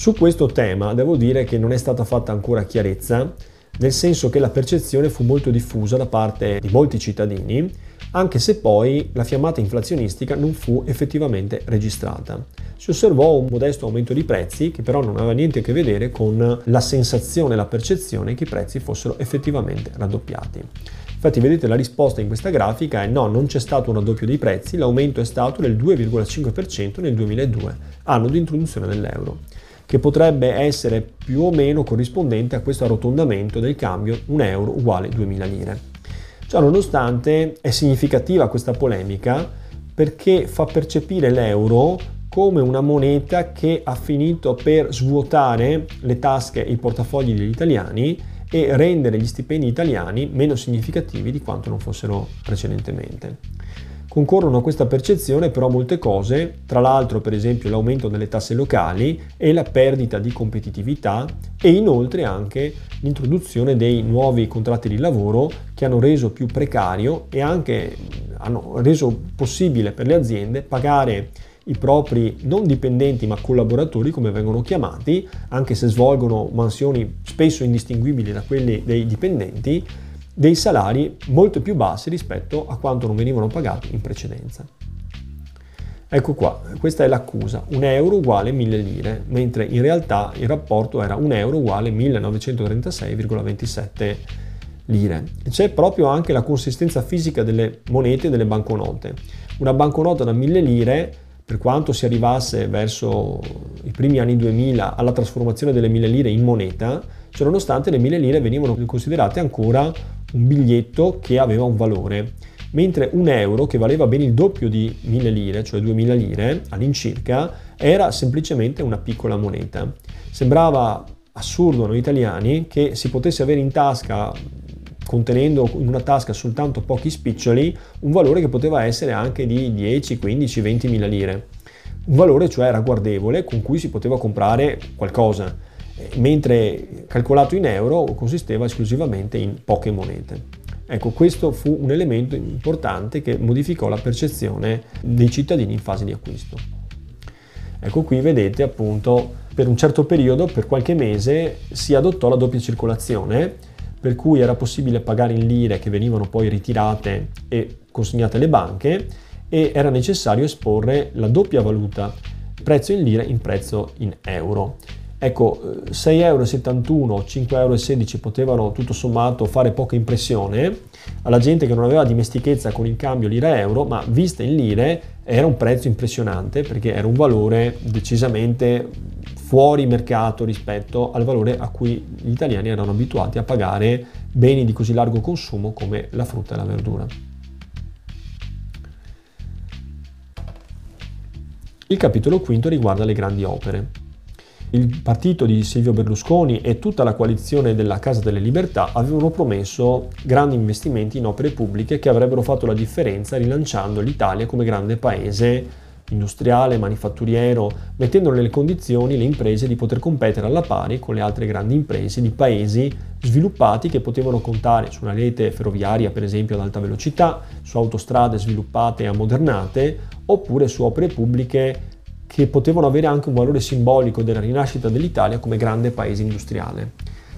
Su questo tema devo dire che non è stata fatta ancora chiarezza, nel senso che la percezione fu molto diffusa da parte di molti cittadini, anche se poi la fiammata inflazionistica non fu effettivamente registrata si osservò un modesto aumento di prezzi che però non aveva niente a che vedere con la sensazione, la percezione che i prezzi fossero effettivamente raddoppiati. Infatti vedete la risposta in questa grafica è no, non c'è stato un raddoppio dei prezzi, l'aumento è stato del 2,5% nel 2002, anno di introduzione dell'euro, che potrebbe essere più o meno corrispondente a questo arrotondamento del cambio 1 euro uguale 2000 lire. Ciò nonostante è significativa questa polemica perché fa percepire l'euro come una moneta che ha finito per svuotare le tasche e i portafogli degli italiani e rendere gli stipendi italiani meno significativi di quanto non fossero precedentemente. Concorrono a questa percezione però molte cose, tra l'altro per esempio l'aumento delle tasse locali e la perdita di competitività e inoltre anche l'introduzione dei nuovi contratti di lavoro che hanno reso più precario e anche hanno reso possibile per le aziende pagare i propri non dipendenti ma collaboratori come vengono chiamati, anche se svolgono mansioni spesso indistinguibili da quelli dei dipendenti, dei salari molto più bassi rispetto a quanto non venivano pagati in precedenza. Ecco qua, questa è l'accusa, un euro uguale 1000 lire, mentre in realtà il rapporto era un euro uguale 1936,27 lire. C'è proprio anche la consistenza fisica delle monete e delle banconote. Una banconota da 1000 lire per quanto si arrivasse verso i primi anni 2000 alla trasformazione delle mille lire in moneta, ciononostante le mille lire venivano considerate ancora un biglietto che aveva un valore, mentre un euro, che valeva ben il doppio di mille lire, cioè 2000 lire all'incirca, era semplicemente una piccola moneta. Sembrava assurdo a noi italiani che si potesse avere in tasca contenendo in una tasca soltanto pochi spiccioli, un valore che poteva essere anche di 10, 15, 20 mila lire. Un valore cioè ragguardevole con cui si poteva comprare qualcosa, mentre calcolato in euro consisteva esclusivamente in poche monete. Ecco, questo fu un elemento importante che modificò la percezione dei cittadini in fase di acquisto. Ecco qui vedete appunto per un certo periodo, per qualche mese, si adottò la doppia circolazione, per cui era possibile pagare in lire che venivano poi ritirate e consegnate alle banche e era necessario esporre la doppia valuta, prezzo in lire in prezzo in euro. Ecco, 6,71 euro, 5,16 euro potevano tutto sommato fare poca impressione alla gente che non aveva dimestichezza con il cambio lira-euro, ma vista in lire era un prezzo impressionante perché era un valore decisamente fuori mercato rispetto al valore a cui gli italiani erano abituati a pagare beni di così largo consumo come la frutta e la verdura. Il capitolo quinto riguarda le grandi opere. Il partito di Silvio Berlusconi e tutta la coalizione della Casa delle Libertà avevano promesso grandi investimenti in opere pubbliche che avrebbero fatto la differenza rilanciando l'Italia come grande paese industriale, manifatturiero, mettendo nelle condizioni le imprese di poter competere alla pari con le altre grandi imprese di paesi sviluppati che potevano contare su una rete ferroviaria per esempio ad alta velocità, su autostrade sviluppate e ammodernate oppure su opere pubbliche che potevano avere anche un valore simbolico della rinascita dell'Italia come grande paese industriale.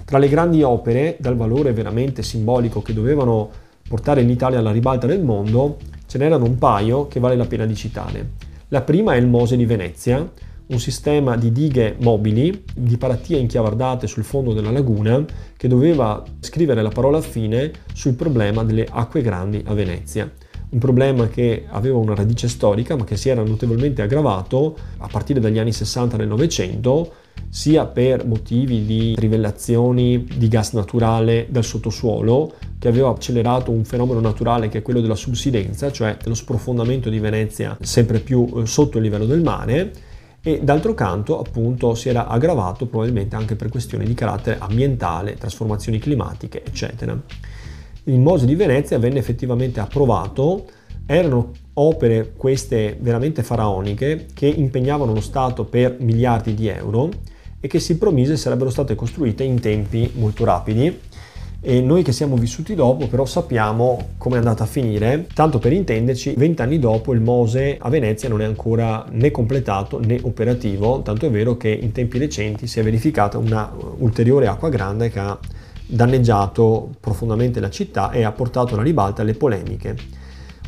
Tra le grandi opere dal valore veramente simbolico che dovevano portare l'Italia alla ribalta del mondo, ce n'erano un paio che vale la pena di citare. La prima è il Mose di Venezia, un sistema di dighe mobili di paratie inchiavardate sul fondo della laguna che doveva scrivere la parola fine sul problema delle acque grandi a Venezia. Un problema che aveva una radice storica ma che si era notevolmente aggravato a partire dagli anni 60 del Novecento sia per motivi di trivellazioni di gas naturale dal sottosuolo che aveva accelerato un fenomeno naturale che è quello della subsidenza, cioè dello sprofondamento di Venezia sempre più eh, sotto il livello del mare e d'altro canto appunto si era aggravato probabilmente anche per questioni di carattere ambientale, trasformazioni climatiche, eccetera. Il Mose di Venezia venne effettivamente approvato, erano opere queste veramente faraoniche che impegnavano lo Stato per miliardi di euro e che si promise sarebbero state costruite in tempi molto rapidi e noi che siamo vissuti dopo però sappiamo come è andata a finire. Tanto per intenderci, vent'anni dopo il Mose a Venezia non è ancora né completato né operativo, tanto è vero che in tempi recenti si è verificata una ulteriore acqua grande che ha danneggiato profondamente la città e ha portato alla ribalta le polemiche.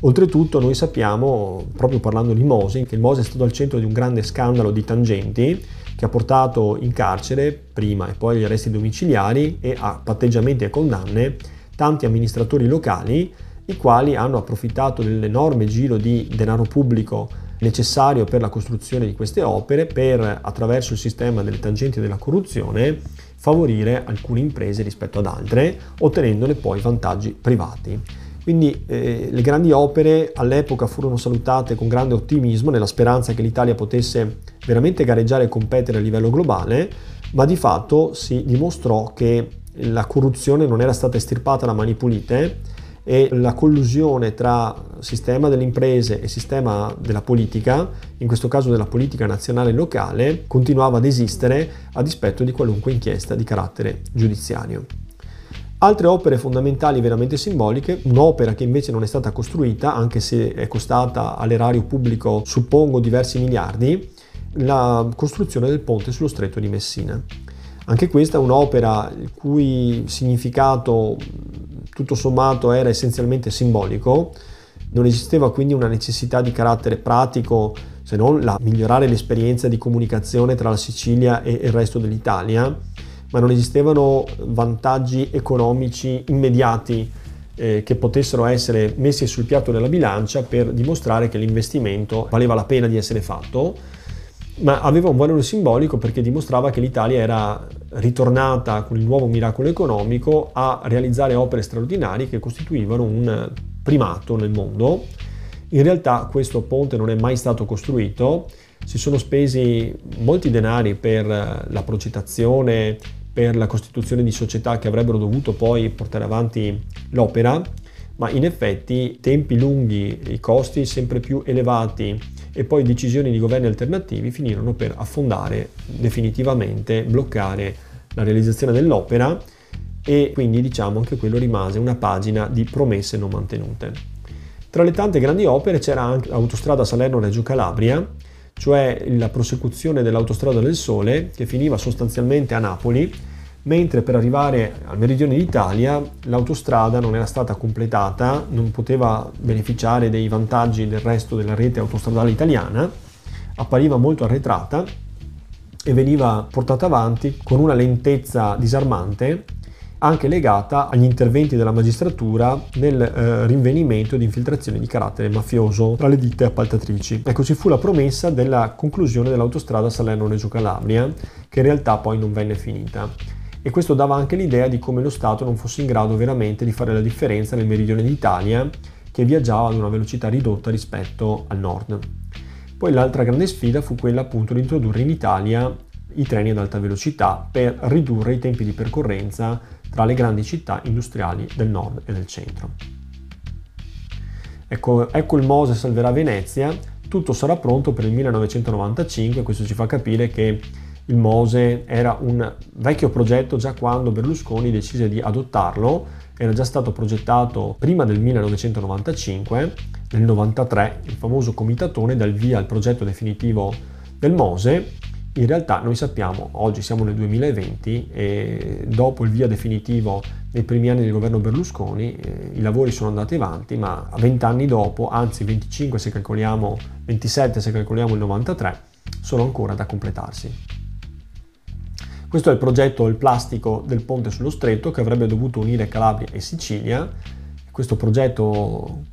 Oltretutto noi sappiamo, proprio parlando di Mose, che Mose è stato al centro di un grande scandalo di tangenti che ha portato in carcere prima e poi agli arresti domiciliari e a patteggiamenti e condanne tanti amministratori locali i quali hanno approfittato dell'enorme giro di denaro pubblico necessario per la costruzione di queste opere per, attraverso il sistema delle tangenti della corruzione, favorire alcune imprese rispetto ad altre, ottenendone poi vantaggi privati. Quindi eh, le grandi opere all'epoca furono salutate con grande ottimismo nella speranza che l'Italia potesse veramente gareggiare e competere a livello globale, ma di fatto si dimostrò che la corruzione non era stata estirpata da mani pulite e la collusione tra sistema delle imprese e sistema della politica, in questo caso della politica nazionale e locale, continuava ad esistere a dispetto di qualunque inchiesta di carattere giudiziario. Altre opere fondamentali veramente simboliche, un'opera che invece non è stata costruita, anche se è costata all'erario pubblico suppongo diversi miliardi, la costruzione del ponte sullo stretto di Messina. Anche questa è un'opera il cui significato tutto sommato era essenzialmente simbolico, non esisteva quindi una necessità di carattere pratico se non la migliorare l'esperienza di comunicazione tra la Sicilia e il resto dell'Italia ma non esistevano vantaggi economici immediati eh, che potessero essere messi sul piatto della bilancia per dimostrare che l'investimento valeva la pena di essere fatto, ma aveva un valore simbolico perché dimostrava che l'Italia era ritornata con il nuovo miracolo economico a realizzare opere straordinarie che costituivano un primato nel mondo. In realtà questo ponte non è mai stato costruito, si sono spesi molti denari per la progettazione, per la costituzione di società che avrebbero dovuto poi portare avanti l'opera, ma in effetti tempi lunghi, i costi sempre più elevati e poi decisioni di governi alternativi finirono per affondare definitivamente, bloccare la realizzazione dell'opera e quindi diciamo anche quello rimase una pagina di promesse non mantenute. Tra le tante grandi opere c'era anche l'autostrada Salerno-Reggio Calabria, cioè la prosecuzione dell'autostrada del Sole che finiva sostanzialmente a Napoli, mentre per arrivare al meridione d'Italia l'autostrada non era stata completata, non poteva beneficiare dei vantaggi del resto della rete autostradale italiana, appariva molto arretrata e veniva portata avanti con una lentezza disarmante anche legata agli interventi della magistratura nel eh, rinvenimento di infiltrazioni di carattere mafioso tra le ditte appaltatrici. Ecco, ci fu la promessa della conclusione dell'autostrada Salerno-Reggio Calabria, che in realtà poi non venne finita. E questo dava anche l'idea di come lo Stato non fosse in grado veramente di fare la differenza nel meridione d'Italia, che viaggiava ad una velocità ridotta rispetto al nord. Poi l'altra grande sfida fu quella appunto di introdurre in Italia i treni ad alta velocità per ridurre i tempi di percorrenza tra le grandi città industriali del nord e del centro. Ecco, ecco il Mose salverà Venezia, tutto sarà pronto per il 1995, questo ci fa capire che il Mose era un vecchio progetto già quando Berlusconi decise di adottarlo, era già stato progettato prima del 1995, nel 93 il famoso comitatone dal via al progetto definitivo del Mose. In realtà noi sappiamo, oggi siamo nel 2020 e dopo il via definitivo nei primi anni del governo Berlusconi eh, i lavori sono andati avanti, ma 20 anni dopo, anzi 25 se calcoliamo, 27 se calcoliamo il 93, sono ancora da completarsi. Questo è il progetto Il plastico del ponte sullo stretto che avrebbe dovuto unire Calabria e Sicilia. Questo progetto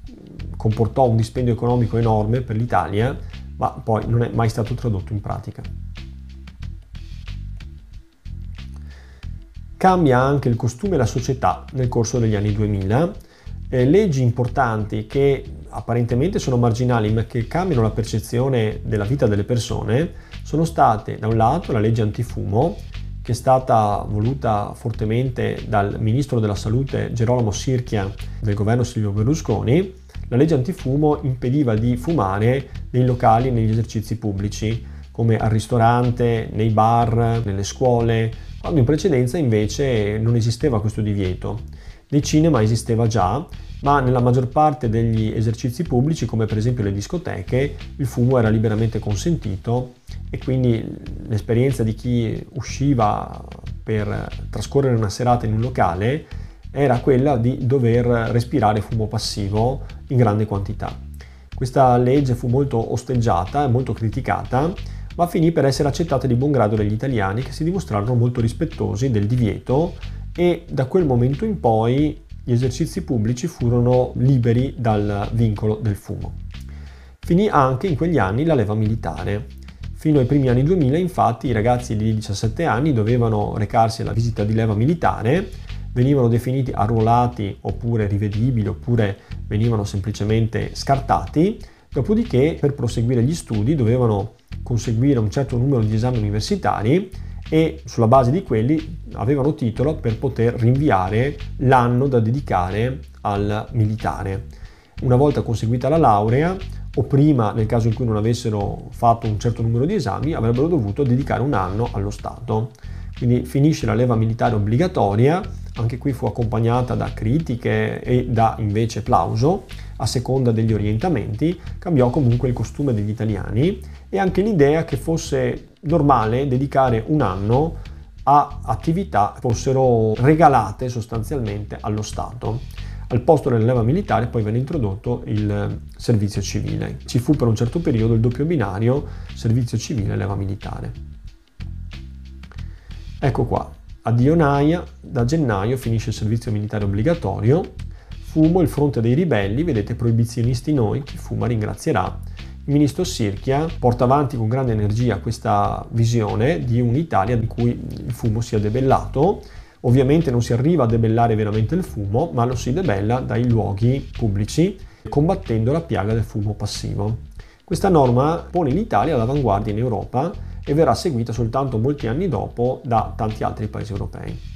comportò un dispendio economico enorme per l'Italia, ma poi non è mai stato tradotto in pratica. Cambia anche il costume e la società nel corso degli anni 2000. Eh, leggi importanti che apparentemente sono marginali ma che cambiano la percezione della vita delle persone sono state da un lato la legge antifumo che è stata voluta fortemente dal ministro della salute Gerolamo Sirchia del governo Silvio Berlusconi, la legge antifumo impediva di fumare nei locali e negli esercizi pubblici, come al ristorante, nei bar, nelle scuole, quando in precedenza invece non esisteva questo divieto. Nei cinema esisteva già, ma nella maggior parte degli esercizi pubblici, come per esempio le discoteche, il fumo era liberamente consentito e quindi l'esperienza di chi usciva per trascorrere una serata in un locale era quella di dover respirare fumo passivo in grande quantità. Questa legge fu molto osteggiata e molto criticata, ma finì per essere accettata di buon grado dagli italiani che si dimostrarono molto rispettosi del divieto e da quel momento in poi gli esercizi pubblici furono liberi dal vincolo del fumo. Finì anche in quegli anni la leva militare Fino ai primi anni 2000 infatti i ragazzi di 17 anni dovevano recarsi alla visita di leva militare, venivano definiti arruolati oppure rivedibili oppure venivano semplicemente scartati, dopodiché per proseguire gli studi dovevano conseguire un certo numero di esami universitari e sulla base di quelli avevano titolo per poter rinviare l'anno da dedicare al militare. Una volta conseguita la laurea, o prima, nel caso in cui non avessero fatto un certo numero di esami, avrebbero dovuto dedicare un anno allo Stato. Quindi finisce la leva militare obbligatoria, anche qui fu accompagnata da critiche e da invece plauso, a seconda degli orientamenti, cambiò comunque il costume degli italiani e anche l'idea che fosse normale dedicare un anno a attività che fossero regalate sostanzialmente allo Stato. Al posto della leva militare poi venne introdotto il servizio civile. Ci fu per un certo periodo il doppio binario servizio civile e leva militare. Ecco qua, addio Naia, da gennaio finisce il servizio militare obbligatorio, fumo il fronte dei ribelli, vedete proibizionisti noi, chi fuma ringrazierà. Il ministro Sirchia porta avanti con grande energia questa visione di un'Italia in cui il fumo sia debellato, Ovviamente non si arriva a debellare veramente il fumo, ma lo si debella dai luoghi pubblici, combattendo la piaga del fumo passivo. Questa norma pone l'Italia all'avanguardia in Europa e verrà seguita soltanto molti anni dopo da tanti altri paesi europei.